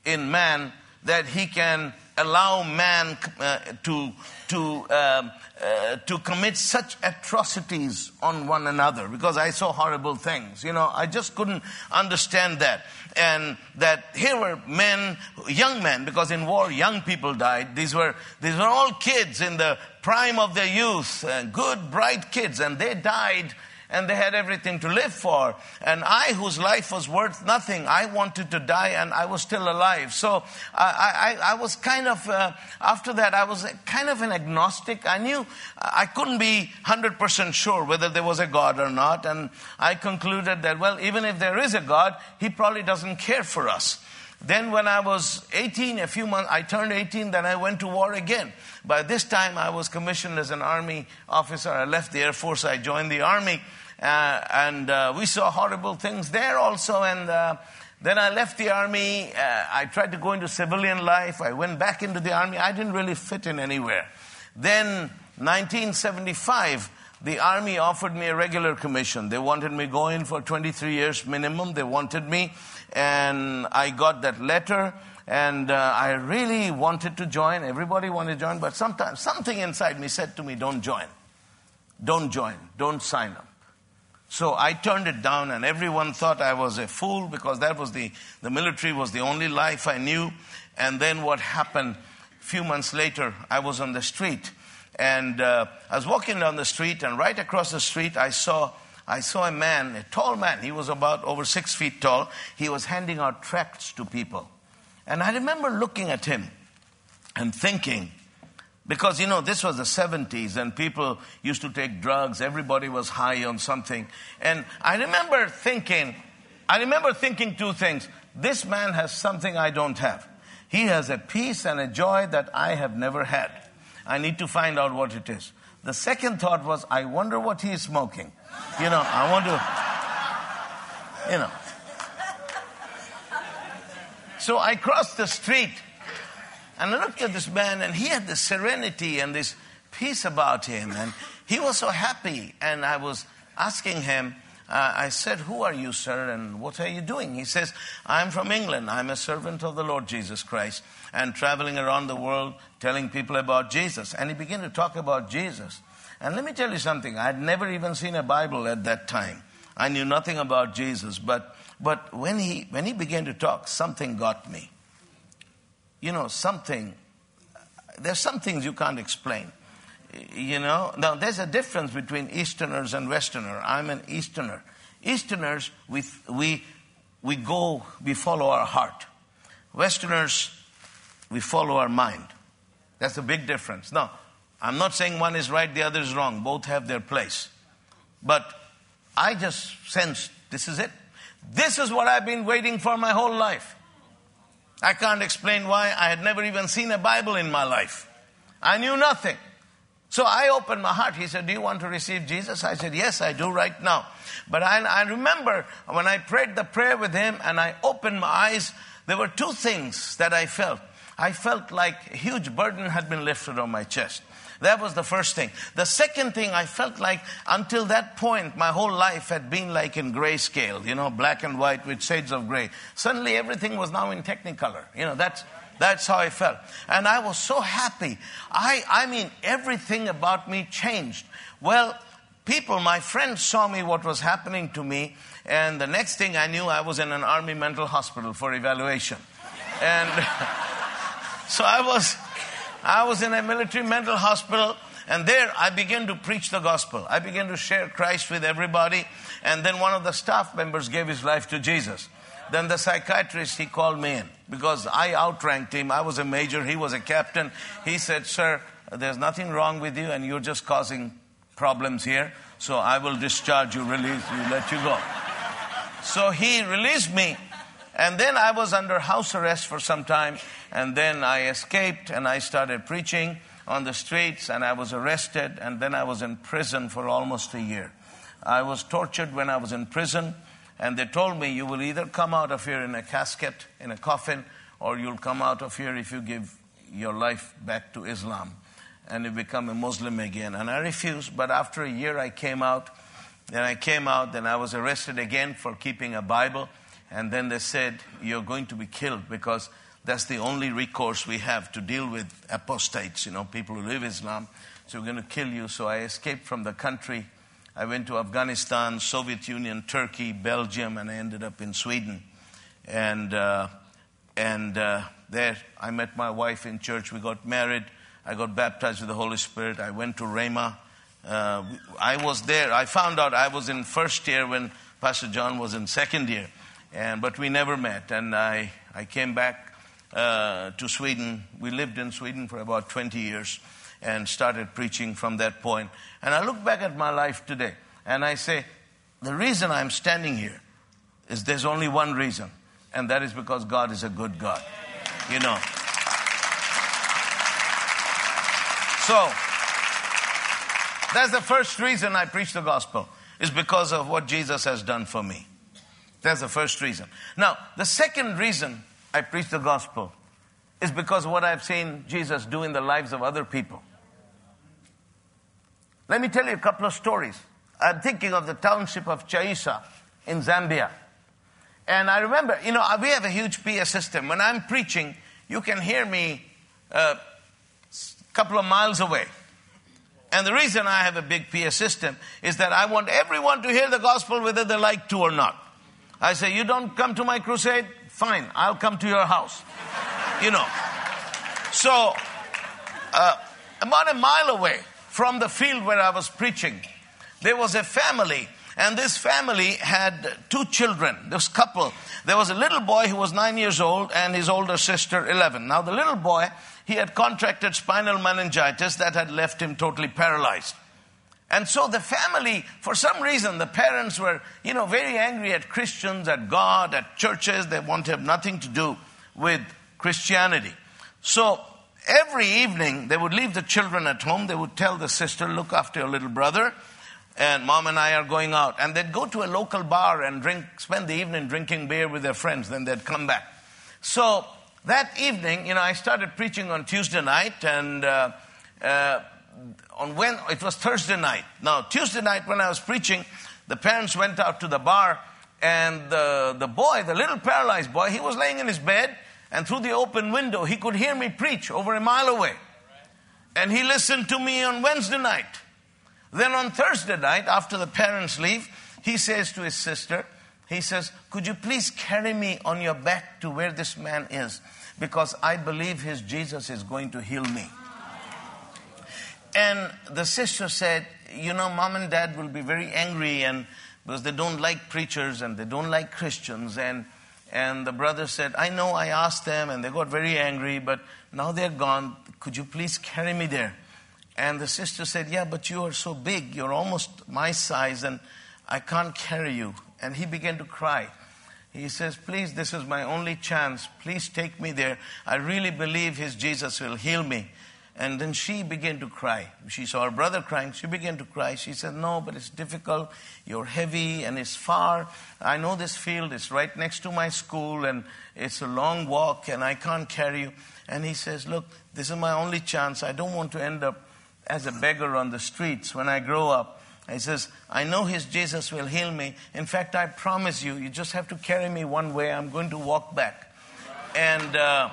in man that he can allow man uh, to, to, um, uh, to commit such atrocities on one another because I saw horrible things. You know, I just couldn't understand that. And that here were men, young men, because in war young people died. These were, these were all kids in the prime of their youth, uh, good, bright kids, and they died and they had everything to live for. And I, whose life was worth nothing, I wanted to die and I was still alive. So I, I, I was kind of, uh, after that, I was kind of an agnostic. I knew I couldn't be 100% sure whether there was a God or not. And I concluded that, well, even if there is a God, He probably doesn't care for us. Then when I was 18, a few months, I turned 18, then I went to war again. By this time, I was commissioned as an army officer. I left the Air Force, I joined the army, uh, and uh, we saw horrible things there also. And uh, then I left the army. Uh, I tried to go into civilian life. I went back into the army. I didn't really fit in anywhere. Then, 1975, the army offered me a regular commission. They wanted me going for 23 years minimum. They wanted me, and I got that letter. And uh, I really wanted to join. Everybody wanted to join, but sometimes something inside me said to me, "Don't join. Don't join. Don't sign up." So I turned it down, and everyone thought I was a fool because that was the the military was the only life I knew. And then what happened? A few months later, I was on the street and uh, I was walking down the street, and right across the street, I saw, I saw a man, a tall man. He was about over six feet tall. He was handing out tracts to people. And I remember looking at him and thinking, because you know, this was the 70s and people used to take drugs, everybody was high on something. And I remember thinking, I remember thinking two things. This man has something I don't have. He has a peace and a joy that I have never had. I need to find out what it is. The second thought was, I wonder what he is smoking. You know, I want to, you know. So I crossed the street and I looked at this man and he had this serenity and this peace about him and he was so happy. And I was asking him, uh, I said, Who are you, sir, and what are you doing? He says, I'm from England. I'm a servant of the Lord Jesus Christ and traveling around the world telling people about Jesus. And he began to talk about Jesus. And let me tell you something I had never even seen a Bible at that time. I knew nothing about Jesus, but, but when, he, when he began to talk, something got me. You know, something, there's some things you can't explain. You know, now there's a difference between Easterners and Westerners. I'm an Easterner. Easterners, we, we, we go, we follow our heart. Westerners, we follow our mind. That's a big difference. Now, I'm not saying one is right, the other is wrong. Both have their place. But I just sense this is it. This is what I've been waiting for my whole life. I can't explain why. I had never even seen a Bible in my life. I knew nothing. So I opened my heart. He said, Do you want to receive Jesus? I said, Yes, I do right now. But I, I, remember when I prayed the prayer with him and I opened my eyes, there were two things that I felt. I felt like a huge burden had been lifted on my chest. That was the first thing. The second thing, I felt like until that point, my whole life had been like in grayscale, you know, black and white with shades of gray. Suddenly everything was now in technicolor. You know, that's, that's how I felt. And I was so happy. I, I mean, everything about me changed. Well, people, my friends saw me what was happening to me, and the next thing I knew, I was in an army mental hospital for evaluation. And [laughs] so I was, I was in a military mental hospital, and there I began to preach the gospel. I began to share Christ with everybody, and then one of the staff members gave his life to Jesus. Then the psychiatrist, he called me in because I outranked him. I was a major, he was a captain. He said, Sir, there's nothing wrong with you, and you're just causing problems here. So I will discharge you, release you, let you go. So he released me. And then I was under house arrest for some time. And then I escaped and I started preaching on the streets and I was arrested. And then I was in prison for almost a year. I was tortured when I was in prison. And they told me, you will either come out of here in a casket, in a coffin, or you'll come out of here if you give your life back to Islam and you become a Muslim again. And I refused, but after a year I came out. Then I came out, then I was arrested again for keeping a Bible. And then they said, You're going to be killed because that's the only recourse we have to deal with apostates, you know, people who leave Islam. So we're going to kill you. So I escaped from the country I went to Afghanistan, Soviet Union, Turkey, Belgium, and I ended up in Sweden. And, uh, and uh, there I met my wife in church. We got married. I got baptized with the Holy Spirit. I went to Rhema. Uh, I was there. I found out I was in first year when Pastor John was in second year. And, but we never met. And I, I came back uh, to Sweden. We lived in Sweden for about 20 years and started preaching from that point. And I look back at my life today and I say, the reason I'm standing here is there's only one reason and that is because God is a good God. You know. So, that's the first reason I preach the gospel, is because of what Jesus has done for me. That's the first reason. Now, the second reason I preach the gospel is because of what I've seen Jesus do in the lives of other people. Let me tell you a couple of stories. I'm thinking of the township of Chaisa in Zambia. And I remember, you know, we have a huge PA system. When I'm preaching, you can hear me a uh, couple of miles away. And the reason I have a big PA system is that I want everyone to hear the gospel whether they like to or not. I say, You don't come to my crusade? Fine, I'll come to your house. You know. So, uh, about a mile away from the field where I was preaching, there was a family, and this family had two children, this couple. There was a little boy who was nine years old, and his older sister, 11. Now, the little boy, he had contracted spinal meningitis that had left him totally paralyzed. And so the family, for some reason, the parents were, you know, very angry at Christians, at God, at churches. They want to have nothing to do with Christianity. So every evening, they would leave the children at home. They would tell the sister, look after your little brother. And mom and I are going out. And they'd go to a local bar and drink, spend the evening drinking beer with their friends. Then they'd come back. So that evening, you know, I started preaching on Tuesday night and, uh, uh, on when it was Thursday night. Now, Tuesday night when I was preaching, the parents went out to the bar, and the, the boy, the little paralyzed boy, he was laying in his bed, and through the open window, he could hear me preach over a mile away. And he listened to me on Wednesday night. Then on Thursday night, after the parents leave, he says to his sister, he says, Could you please carry me on your back to where this man is? Because I believe his Jesus is going to heal me. And the sister said, You know, mom and dad will be very angry and because they don't like preachers and they don't like Christians. And, and the brother said, I know I asked them and they got very angry, but now they're gone. Could you please carry me there? And the sister said, Yeah, but you are so big. You're almost my size and I can't carry you. And he began to cry. He says, Please, this is my only chance. Please take me there. I really believe his Jesus will heal me. And then she began to cry. She saw her brother crying. She began to cry. She said, No, but it's difficult. You're heavy and it's far. I know this field is right next to my school and it's a long walk and I can't carry you. And he says, Look, this is my only chance. I don't want to end up as a beggar on the streets when I grow up. He says, I know his Jesus will heal me. In fact, I promise you, you just have to carry me one way. I'm going to walk back. And, uh,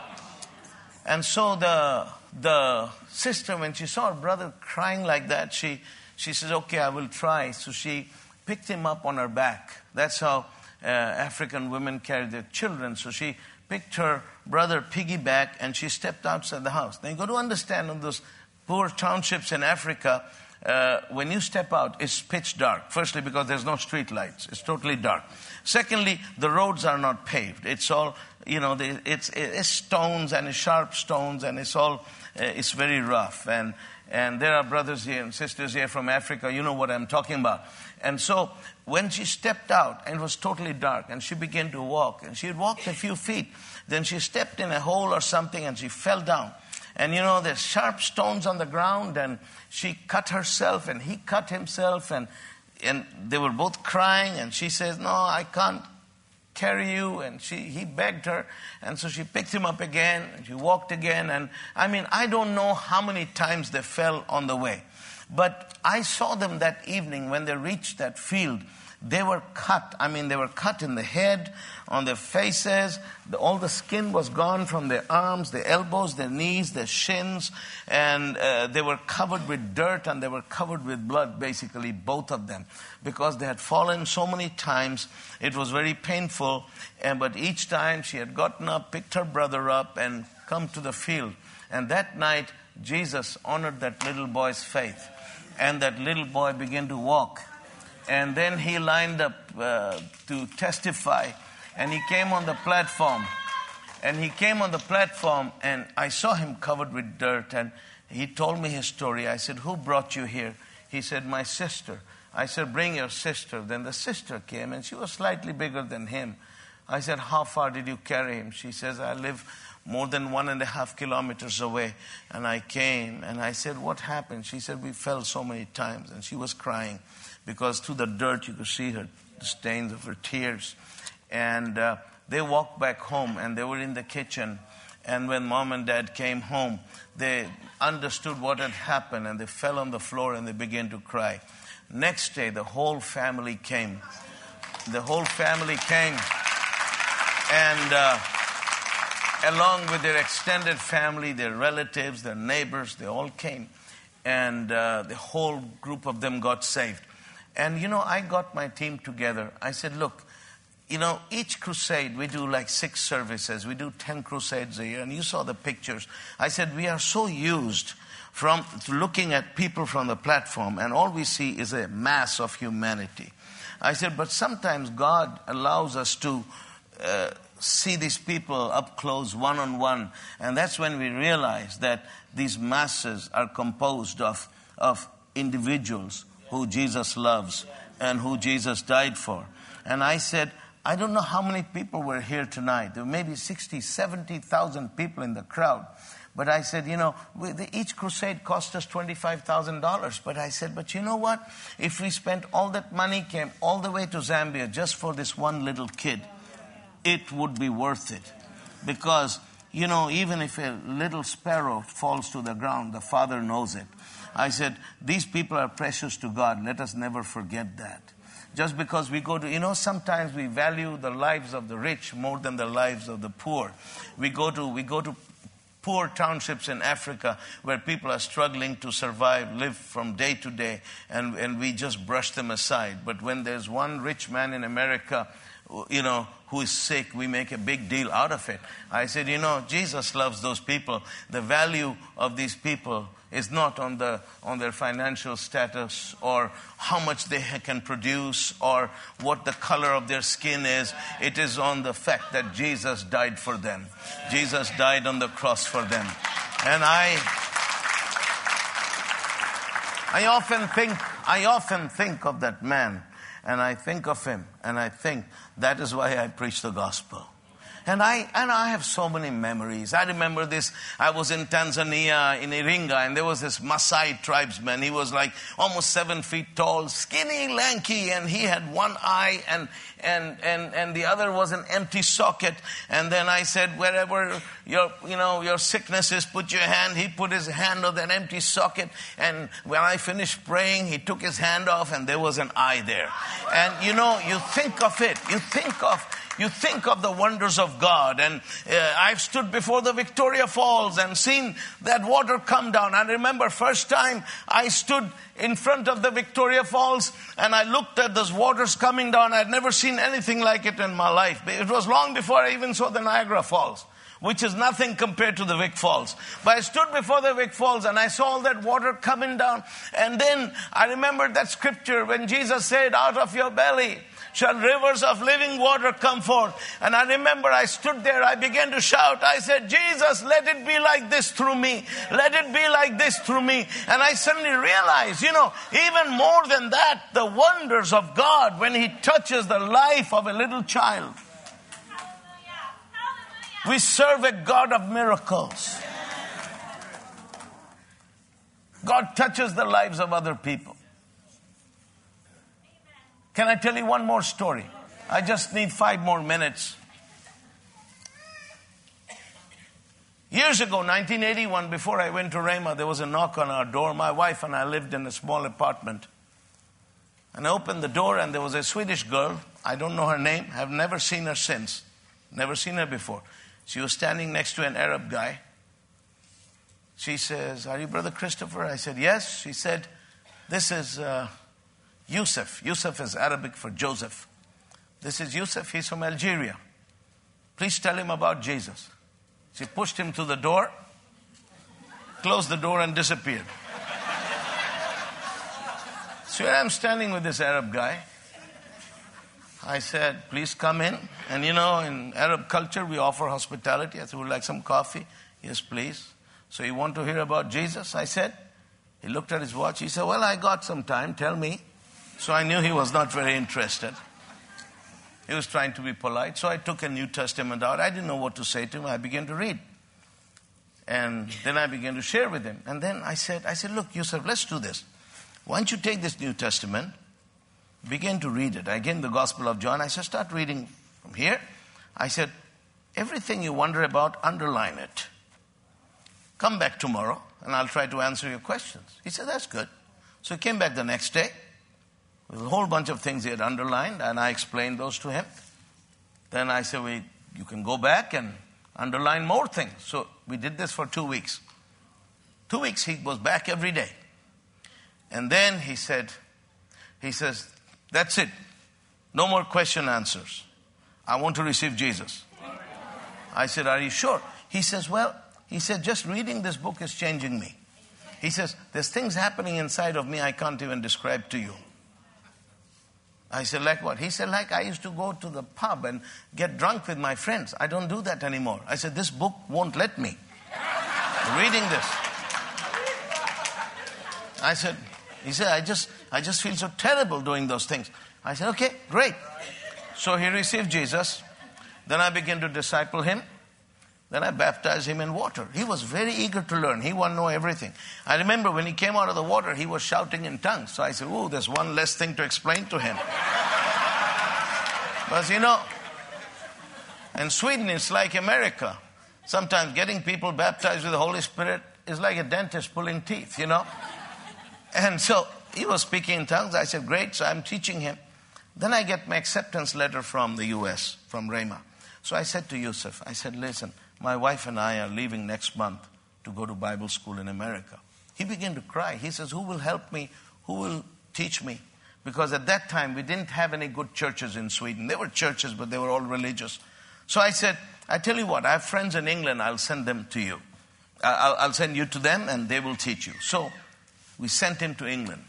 and so the, the sister, when she saw her brother crying like that, she, she says, Okay, I will try. So she picked him up on her back. That's how uh, African women carry their children. So she picked her brother piggyback and she stepped outside the house. Now you got to understand in those poor townships in Africa, uh, when you step out, it's pitch dark. Firstly, because there's no street lights, it's totally dark. Secondly, the roads are not paved. It's all, you know, it's, it's stones and sharp stones and it's all Eh, it's very rough. And, and there are brothers here and sisters here from Africa, you know what I'm talking about. And so when she stepped out, and it was totally dark, and she began to walk, and she had walked a few feet, then she stepped in a hole or something and she fell down. And you know, there's sharp stones on the ground, and she cut herself, and he cut himself, and, and they were both crying, and she says, No, I can't carry you. And she, he begged her. And so she picked him up again and she walked again. And I mean, I don't know how many times they fell on the way. But I saw them that evening when they reached that field they were cut. I mean, they were cut in the head, on their faces. The, all the skin was gone from their arms, their elbows, their knees, their shins. And uh, they were covered with dirt and they were covered with blood, basically, both of them. Because they had fallen so many times, it was very painful. And, but each time she had gotten up, picked her brother up, and come to the field. And that night, Jesus honored that little boy's faith. And that little boy began to walk and then he lined up uh, to testify. And he came on the platform. And he came on the platform, and I saw him covered with dirt. And he told me his story. I said, Who brought you here? He said, My sister. I said, Bring your sister. Then the sister came, and she was slightly bigger than him. I said, How far did you carry him? She says, I live more than one and a half kilometers away. And I came and I said, What happened? She said, We fell so many times. And she was crying because through the dirt you could see her the stains of her tears. And uh, they walked back home and they were in the kitchen. And when mom and dad came home, they understood what had happened and they fell on the floor and they began to cry. Next day, the whole family came. The whole family came. And uh, along with their extended family, their relatives, their neighbors, they all came. And uh, the whole group of them got saved. And you know, I got my team together. I said, look, you know, each crusade, we do like six services. We do 10 crusades a year. And you saw the pictures. I said, we are so used from looking at people from the platform, and all we see is a mass of humanity. I said, but sometimes God allows us to uh, see these people up close, one on one, and that's when we realize that these masses are composed of, of individuals who Jesus loves and who Jesus died for. And I said, I don't know how many people were here tonight. There were maybe 60, 70,000 people in the crowd. But I said, you know, each crusade cost us $25,000. But I said, but you know what? If we spent all that money, came all the way to Zambia just for this one little kid, it would be worth it. Because, you know, even if a little sparrow falls to the ground, the Father knows it. I said, these people are precious to God. Let us never forget that. Just because we go to, you know, sometimes we value the lives of the rich more than the lives of the poor. We go to, we go to poor townships in Africa where people are struggling to survive, live from day to day, and, and we just brush them aside. But when there's one rich man in America, you know, who is sick, we make a big deal out of it. I said, you know, Jesus loves those people. The value of these people is not on, the, on their financial status or how much they can produce or what the color of their skin is. It is on the fact that Jesus died for them. Jesus died on the cross for them. And I, I often think, I often think of that man and I think of him and I think that is why I preach the gospel. And I, and I have so many memories. I remember this. I was in Tanzania, in Iringa, and there was this Maasai tribesman. He was like almost seven feet tall, skinny, lanky, and he had one eye and, and, and, and the other was an empty socket. And then I said, wherever your, you know, your sickness is, put your hand. He put his hand on that empty socket. And when I finished praying, he took his hand off and there was an eye there. And you know, you think of it. You think of you think of the wonders of God. And uh, I've stood before the Victoria Falls and seen that water come down. I remember first time I stood in front of the Victoria Falls and I looked at those waters coming down. I'd never seen anything like it in my life. It was long before I even saw the Niagara Falls which is nothing compared to the Vic Falls. But I stood before the Vic Falls and I saw all that water coming down. And then I remembered that scripture when Jesus said, out of your belly shall rivers of living water come forth. And I remember I stood there, I began to shout. I said, Jesus, let it be like this through me. Let it be like this through me. And I suddenly realized, you know, even more than that, the wonders of God when He touches the life of a little child. We serve a God of miracles. God touches the lives of other people. Can I tell you one more story? I just need five more minutes. Years ago, 1981, before I went to Rhema, there was a knock on our door. My wife and I lived in a small apartment. And I opened the door, and there was a Swedish girl. I don't know her name. I've never seen her since. Never seen her before. She was standing next to an Arab guy. She says, Are you Brother Christopher? I said, Yes. She said, This is. Uh, Yusuf. Yusuf is Arabic for Joseph. This is Yusuf. He's from Algeria. Please tell him about Jesus. She pushed him to the door, closed the door, and disappeared. so here I'm standing with this Arab guy. I said, please come in. And you know, in Arab culture, we offer hospitality. I said, would like some coffee? Yes, please. So you want to hear about Jesus? I said. He looked at his watch. He said, well, I got some time. Tell me. So I knew he was not very interested. He was trying to be polite. So I took a New Testament out. I didn't know what to say to him. I began to read. And then I began to share with him. And then I said, I said, look, Yusuf, let's do this. Why don't you take this New Testament, begin to read it. I gave him the Gospel of John. I said, start reading from here. I said, everything you wonder about, underline it. Come back tomorrow and I'll try to answer your questions. He said, that's good. So he came back the next day with a whole bunch of things he had underlined and I explained those to him. Then I said, well, you can go back and underline more things. So we did this for two weeks. Two weeks he was back every day. And then he said, he says, that's it. No more question answers. I want to receive Jesus. I said, Are you sure? He says, Well, he said, just reading this book is changing me. He says, There's things happening inside of me I can't even describe to you. I said, Like what? He said, Like I used to go to the pub and get drunk with my friends. I don't do that anymore. I said, This book won't let me. Reading this. I said, He said, I just, I just feel so terrible doing those things. I said, Okay, great. So he received Jesus. Then I began to disciple him. Then I baptized him in water. He was very eager to learn. He wanted to know everything. I remember when he came out of the water, he was shouting in tongues. So I said, Oh, there's one less thing to explain to him. [laughs] but you know, in Sweden, it's like America. Sometimes getting people baptized with the Holy Spirit is like a dentist pulling teeth, you know? [laughs] And so he was speaking in tongues. I said, Great. So I'm teaching him. Then I get my acceptance letter from the US, from Rhema. So I said to Yusuf, I said, listen, my wife and I are leaving next month to go to Bible school in America. He began to cry. He says, Who will help me? Who will teach me? Because at that time we didn't have any good churches in Sweden. There were churches, but they were all religious. So I said, I tell you what, I have friends in England, I'll send them to you. I'll, I'll send you to them and they will teach you. So we sent him to England.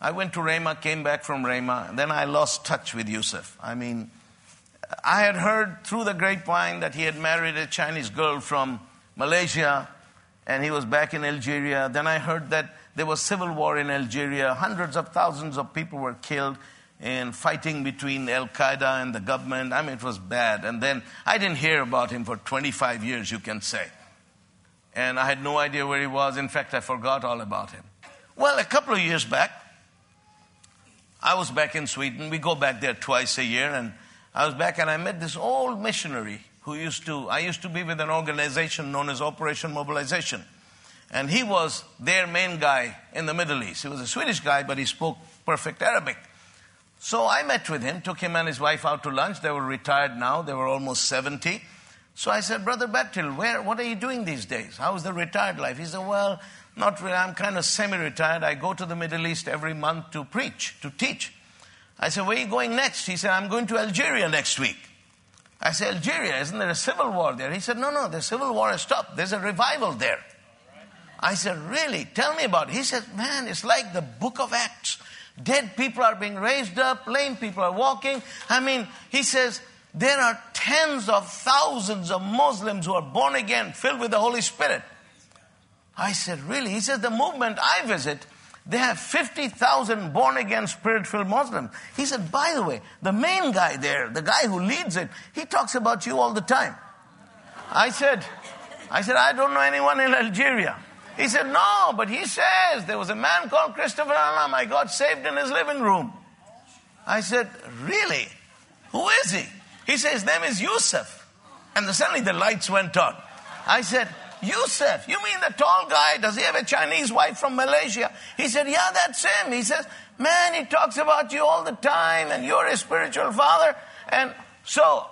I went to Rhema, came back from Rhema, and then I lost touch with Yusuf. I mean, I had heard through the grapevine that he had married a Chinese girl from Malaysia and he was back in Algeria. Then I heard that there was civil war in Algeria. Hundreds of thousands of people were killed in fighting between Al Qaeda and the government. I mean, it was bad. And then I didn't hear about him for 25 years, you can say. And I had no idea where he was. In fact, I forgot all about him. Well, a couple of years back, I was back in Sweden. We go back there twice a year, and I was back and I met this old missionary who used to, I used to be with an organization known as Operation Mobilization. And he was their main guy in the Middle East. He was a Swedish guy, but he spoke perfect Arabic. So I met with him, took him and his wife out to lunch. They were retired now, they were almost 70. So I said, Brother Bertil, where, what are you doing these days? How's the retired life? He said, Well, not really. I'm kind of semi retired. I go to the Middle East every month to preach, to teach. I said, Where are you going next? He said, I'm going to Algeria next week. I said, Algeria, isn't there a civil war there? He said, No, no, the civil war has stopped. There's a revival there. I said, Really? Tell me about it. He said, Man, it's like the book of Acts. Dead people are being raised up, lame people are walking. I mean, he says, there are tens of thousands of Muslims who are born again, filled with the Holy Spirit. I said, Really? He said, The movement I visit, they have 50,000 born again, spirit filled Muslims. He said, By the way, the main guy there, the guy who leads it, he talks about you all the time. I said, I said, I don't know anyone in Algeria. He said, No, but he says there was a man called Christopher Alam I got saved in his living room. I said, Really? Who is he? He said, His name is Yusuf. And suddenly the lights went on. I said, Yusuf, you mean the tall guy? Does he have a Chinese wife from Malaysia? He said, Yeah, that's him. He says, Man, he talks about you all the time and you're his spiritual father. And so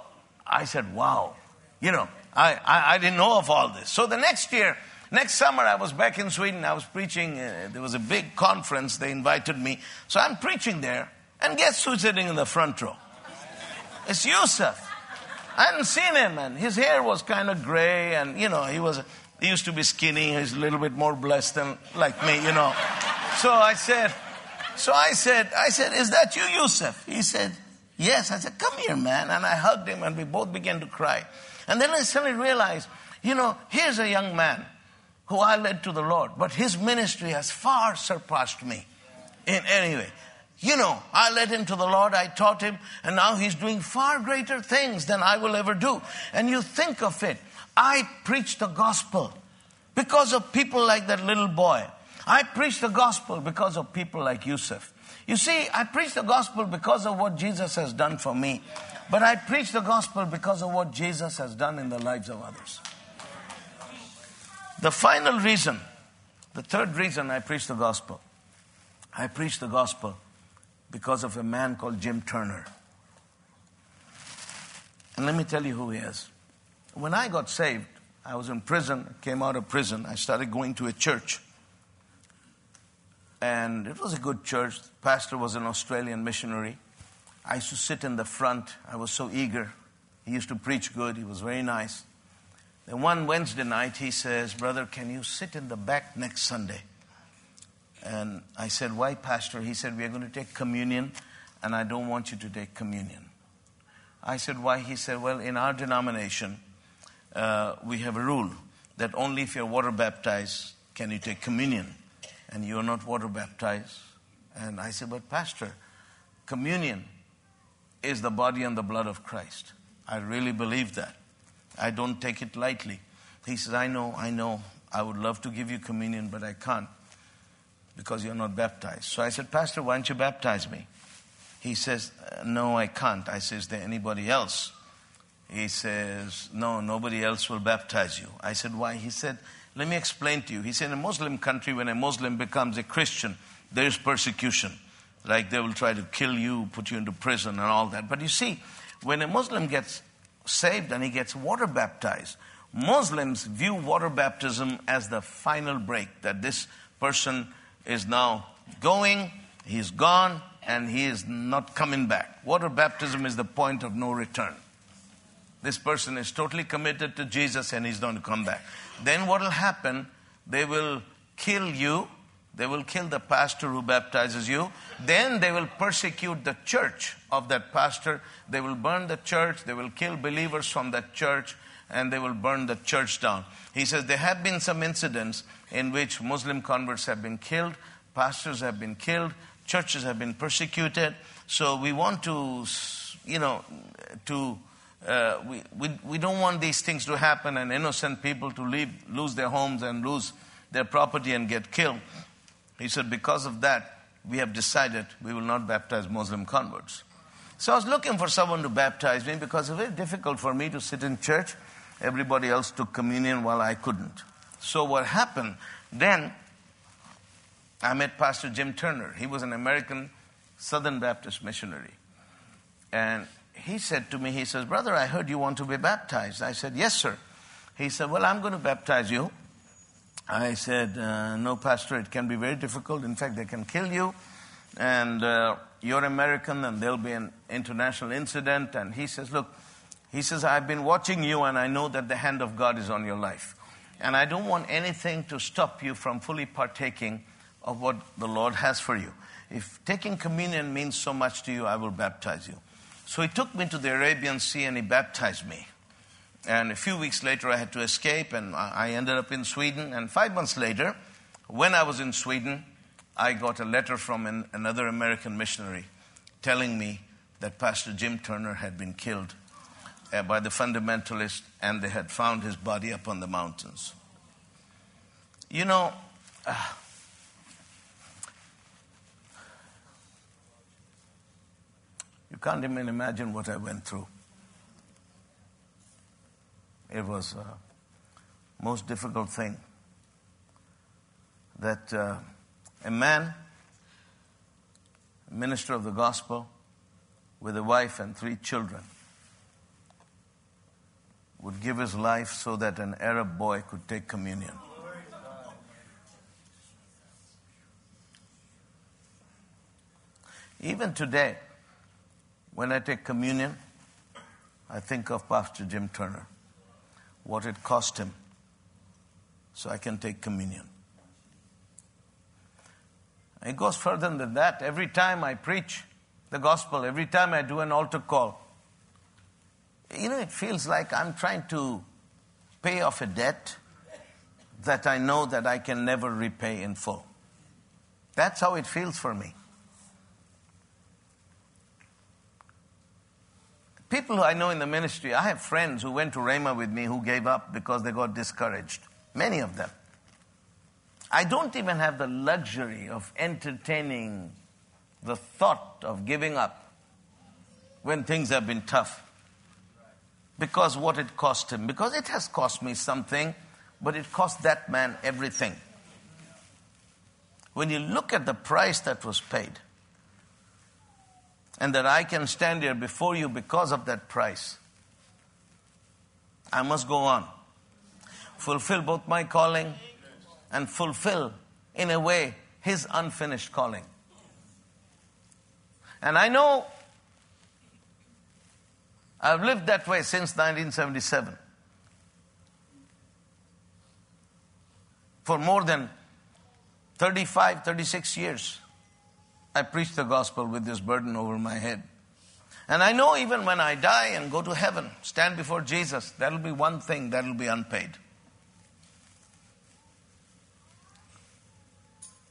I said, Wow. You know, I, I, I didn't know of all this. So the next year, next summer, I was back in Sweden. I was preaching. Uh, there was a big conference. They invited me. So I'm preaching there. And guess who's sitting in the front row? It's Yusuf. I hadn't seen him, and his hair was kind of gray, and you know, he was he used to be skinny. He's a little bit more blessed than like me, you know. So I said, so I said, I said, is that you, Yusuf? He said, yes. I said, come here, man, and I hugged him, and we both began to cry. And then I suddenly realized, you know, here's a young man who I led to the Lord, but his ministry has far surpassed me in any way. You know, I led him to the Lord, I taught him, and now he's doing far greater things than I will ever do. And you think of it. I preach the gospel because of people like that little boy. I preach the gospel because of people like Yusuf. You see, I preach the gospel because of what Jesus has done for me. But I preach the gospel because of what Jesus has done in the lives of others. The final reason, the third reason I preach the gospel, I preach the gospel because of a man called Jim Turner. And let me tell you who he is. When I got saved, I was in prison, came out of prison, I started going to a church. And it was a good church. The pastor was an Australian missionary. I used to sit in the front. I was so eager. He used to preach good. He was very nice. Then one Wednesday night, he says, Brother, can you sit in the back next Sunday? And I said, Why, Pastor? He said, We are going to take communion, and I don't want you to take communion. I said, Why? He said, Well, in our denomination, uh, we have a rule that only if you're water baptized can you take communion, and you're not water baptized. And I said, But, Pastor, communion is the body and the blood of Christ. I really believe that. I don't take it lightly. He says, I know, I know. I would love to give you communion, but I can't because you're not baptized. So I said, Pastor, why don't you baptize me? He says, No, I can't. I said, Is there anybody else? He says, No, nobody else will baptize you. I said, Why? He said, Let me explain to you. He said, In a Muslim country, when a Muslim becomes a Christian, there is persecution. Like they will try to kill you, put you into prison, and all that. But you see, when a Muslim gets saved and he gets water baptized, Muslims view water baptism as the final break, that this person is now going, he's gone, and he is not coming back. Water baptism is the point of no return. This person is totally committed to Jesus and he's going to come back. Then what will happen? They will kill you. They will kill the pastor who baptizes you. Then they will persecute the church of that pastor. They will burn the church. They will kill believers from that church and they will burn the church down. He says there have been some incidents in which Muslim converts have been killed, pastors have been killed, churches have been persecuted. So we want to, you know, to uh, we, we, we don't want these things to happen and innocent people to leave, lose their homes and lose their property and get killed. He said, because of that, we have decided we will not baptize Muslim converts. So I was looking for someone to baptize me because it's very difficult for me to sit in church. Everybody else took communion while I couldn't. So what happened then, I met Pastor Jim Turner. He was an American Southern Baptist missionary. And he said to me, he says, Brother, I heard you want to be baptized. I said, Yes, sir. He said, Well, I'm going to baptize you. I said, uh, No, Pastor, it can be very difficult. In fact, they can kill you. And uh, you're American, and there'll be an international incident. And he says, Look, he says, I've been watching you, and I know that the hand of God is on your life. And I don't want anything to stop you from fully partaking of what the Lord has for you. If taking communion means so much to you, I will baptize you. So he took me to the Arabian Sea and he baptized me. And a few weeks later, I had to escape, and I ended up in Sweden. And five months later, when I was in Sweden, I got a letter from an, another American missionary telling me that Pastor Jim Turner had been killed uh, by the fundamentalists and they had found his body up on the mountains. You know, uh, you can't even imagine what I went through. It was a most difficult thing that uh, a man, a minister of the gospel, with a wife and three children, would give his life so that an Arab boy could take communion. Even today, when I take communion, I think of Pastor Jim Turner, what it cost him so I can take communion. It goes further than that. Every time I preach the gospel, every time I do an altar call, you know, it feels like I'm trying to pay off a debt that I know that I can never repay in full. That's how it feels for me. People who I know in the ministry, I have friends who went to Rhema with me who gave up because they got discouraged. Many of them. I don't even have the luxury of entertaining the thought of giving up when things have been tough. Because what it cost him. Because it has cost me something, but it cost that man everything. When you look at the price that was paid, and that I can stand here before you because of that price, I must go on. Fulfill both my calling and fulfill, in a way, his unfinished calling. And I know I've lived that way since 1977. For more than 35, 36 years, I preach the gospel with this burden over my head. And I know even when I die and go to heaven, stand before Jesus, that'll be one thing that'll be unpaid.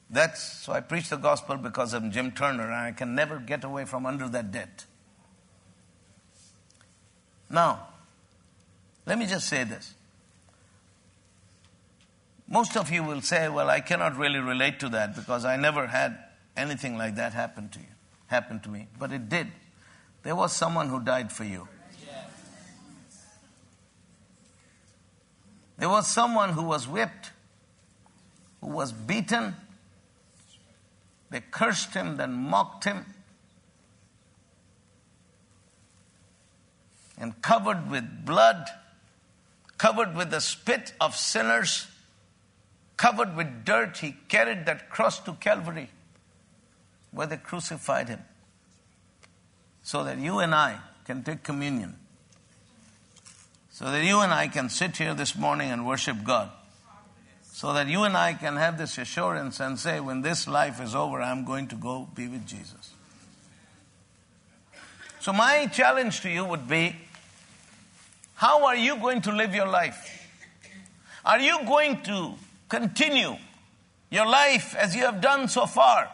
That's so I preach the gospel because I'm Jim Turner, and I can never get away from under that debt. Now, let me just say this. Most of you will say, well, I cannot really relate to that because I never had anything like that happen to you, happen to me. But it did. There was someone who died for you. There was someone who was whipped, who was beaten. They cursed him, then mocked him, and covered with blood, covered with the spit of sinners, covered with dirt, he carried that cross to Calvary where they crucified him so that you and I can take communion. So that you and I can sit here this morning and worship God. So that you and I can have this assurance and say, when this life is over, I'm going to go be with Jesus. So, my challenge to you would be how are you going to live your life? Are you going to continue your life as you have done so far?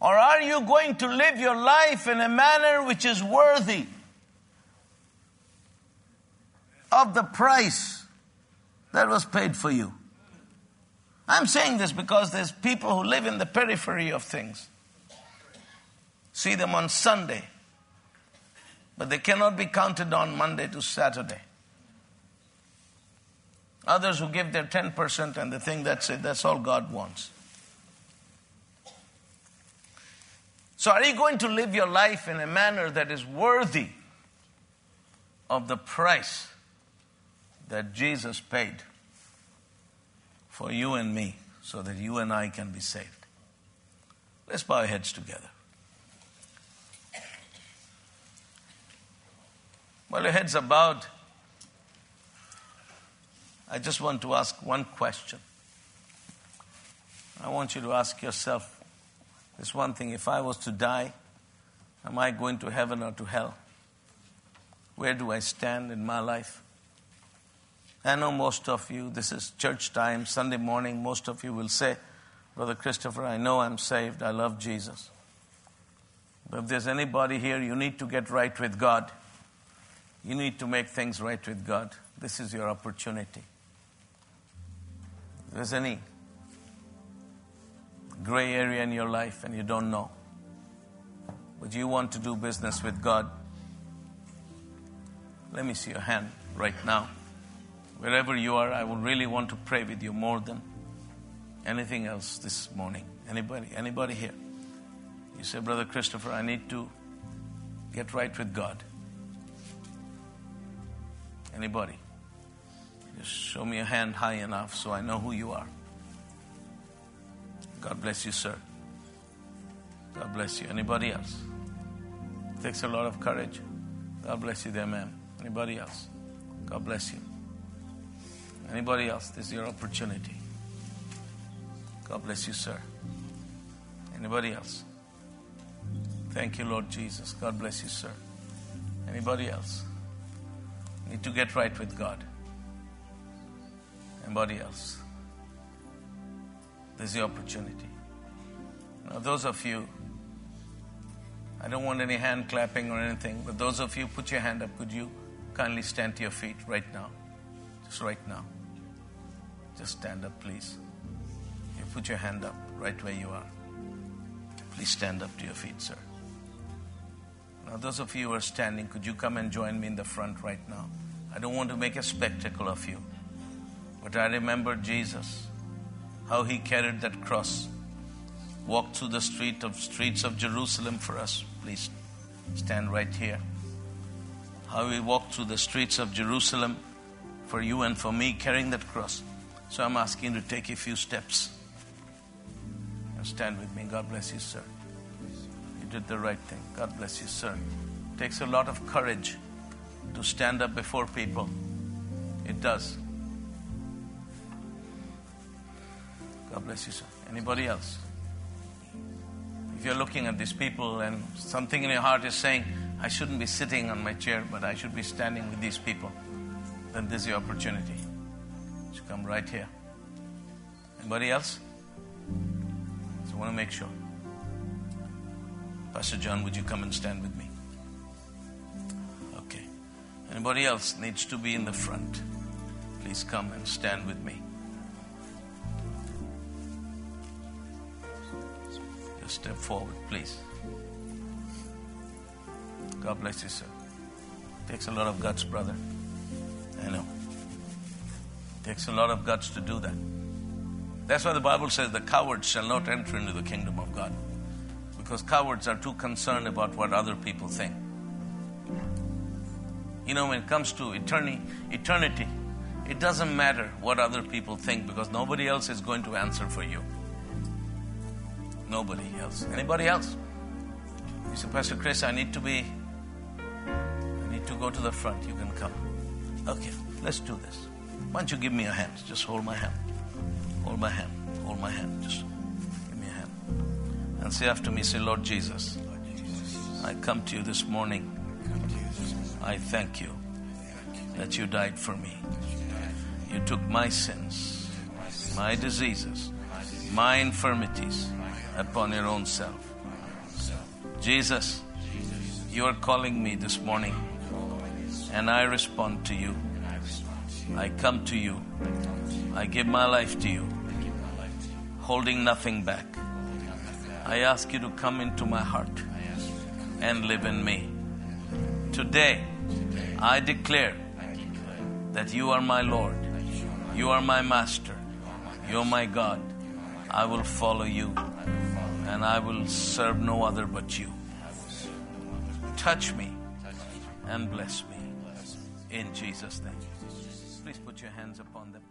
Or are you going to live your life in a manner which is worthy of the price that was paid for you? I'm saying this because there's people who live in the periphery of things. See them on Sunday, but they cannot be counted on Monday to Saturday. Others who give their 10% and they think that's it, that's all God wants. So, are you going to live your life in a manner that is worthy of the price that Jesus paid for you and me so that you and I can be saved? Let's bow our heads together. While your heads are bowed, I just want to ask one question. I want you to ask yourself this one thing if I was to die, am I going to heaven or to hell? Where do I stand in my life? I know most of you, this is church time, Sunday morning, most of you will say, Brother Christopher, I know I'm saved, I love Jesus. But if there's anybody here, you need to get right with God. You need to make things right with God. This is your opportunity. If there's any gray area in your life and you don't know, but you want to do business with God, let me see your hand right now. Wherever you are, I would really want to pray with you more than anything else this morning. Anybody, anybody here? You say, Brother Christopher, I need to get right with God. Anybody? Just show me a hand high enough so I know who you are. God bless you, sir. God bless you. Anybody else? It takes a lot of courage. God bless you there, ma'am. Anybody else? God bless you. Anybody else? This is your opportunity. God bless you, sir. Anybody else? Thank you, Lord Jesus. God bless you, sir. Anybody else? Need to get right with God. Anybody else? There's the opportunity. Now, those of you I don't want any hand clapping or anything, but those of you put your hand up, could you kindly stand to your feet right now? Just right now. Just stand up, please. You put your hand up right where you are. Please stand up to your feet, sir. Now, those of you who are standing, could you come and join me in the front right now? I don't want to make a spectacle of you, but I remember Jesus, how he carried that cross, walked through the street of streets of Jerusalem for us. Please stand right here. How he walked through the streets of Jerusalem for you and for me, carrying that cross. So I'm asking you to take a few steps and stand with me. God bless you, sir. Did the right thing. God bless you, sir. It takes a lot of courage to stand up before people. It does. God bless you, sir. Anybody else? If you're looking at these people and something in your heart is saying, I shouldn't be sitting on my chair, but I should be standing with these people, then this is your opportunity. You come right here. Anybody else? So I want to make sure. Pastor John, would you come and stand with me? Okay. Anybody else needs to be in the front? Please come and stand with me. Just step forward, please. God bless you, sir. Takes a lot of guts, brother. I know. Takes a lot of guts to do that. That's why the Bible says the cowards shall not enter into the kingdom of God. Because cowards are too concerned about what other people think. You know, when it comes to eternity, eternity, it doesn't matter what other people think because nobody else is going to answer for you. Nobody else. Anybody else? You say, Pastor Chris, I need to be, I need to go to the front. You can come. Okay, let's do this. Why don't you give me a hand? Just hold my hand. Hold my hand. Hold my hand. Just And say after me, say, Lord Jesus, I come to you this morning. I thank you that you died for me. You took my sins, my diseases, my infirmities upon your own self. Jesus, you are calling me this morning, and I respond to you. I come to you. I give my life to you, holding nothing back. I ask you to come into my heart and live in me. Today, I declare that you are my Lord, you are my Master, you are my God. I will follow you and I will serve no other but you. Touch me and bless me in Jesus' name. Please put your hands upon them.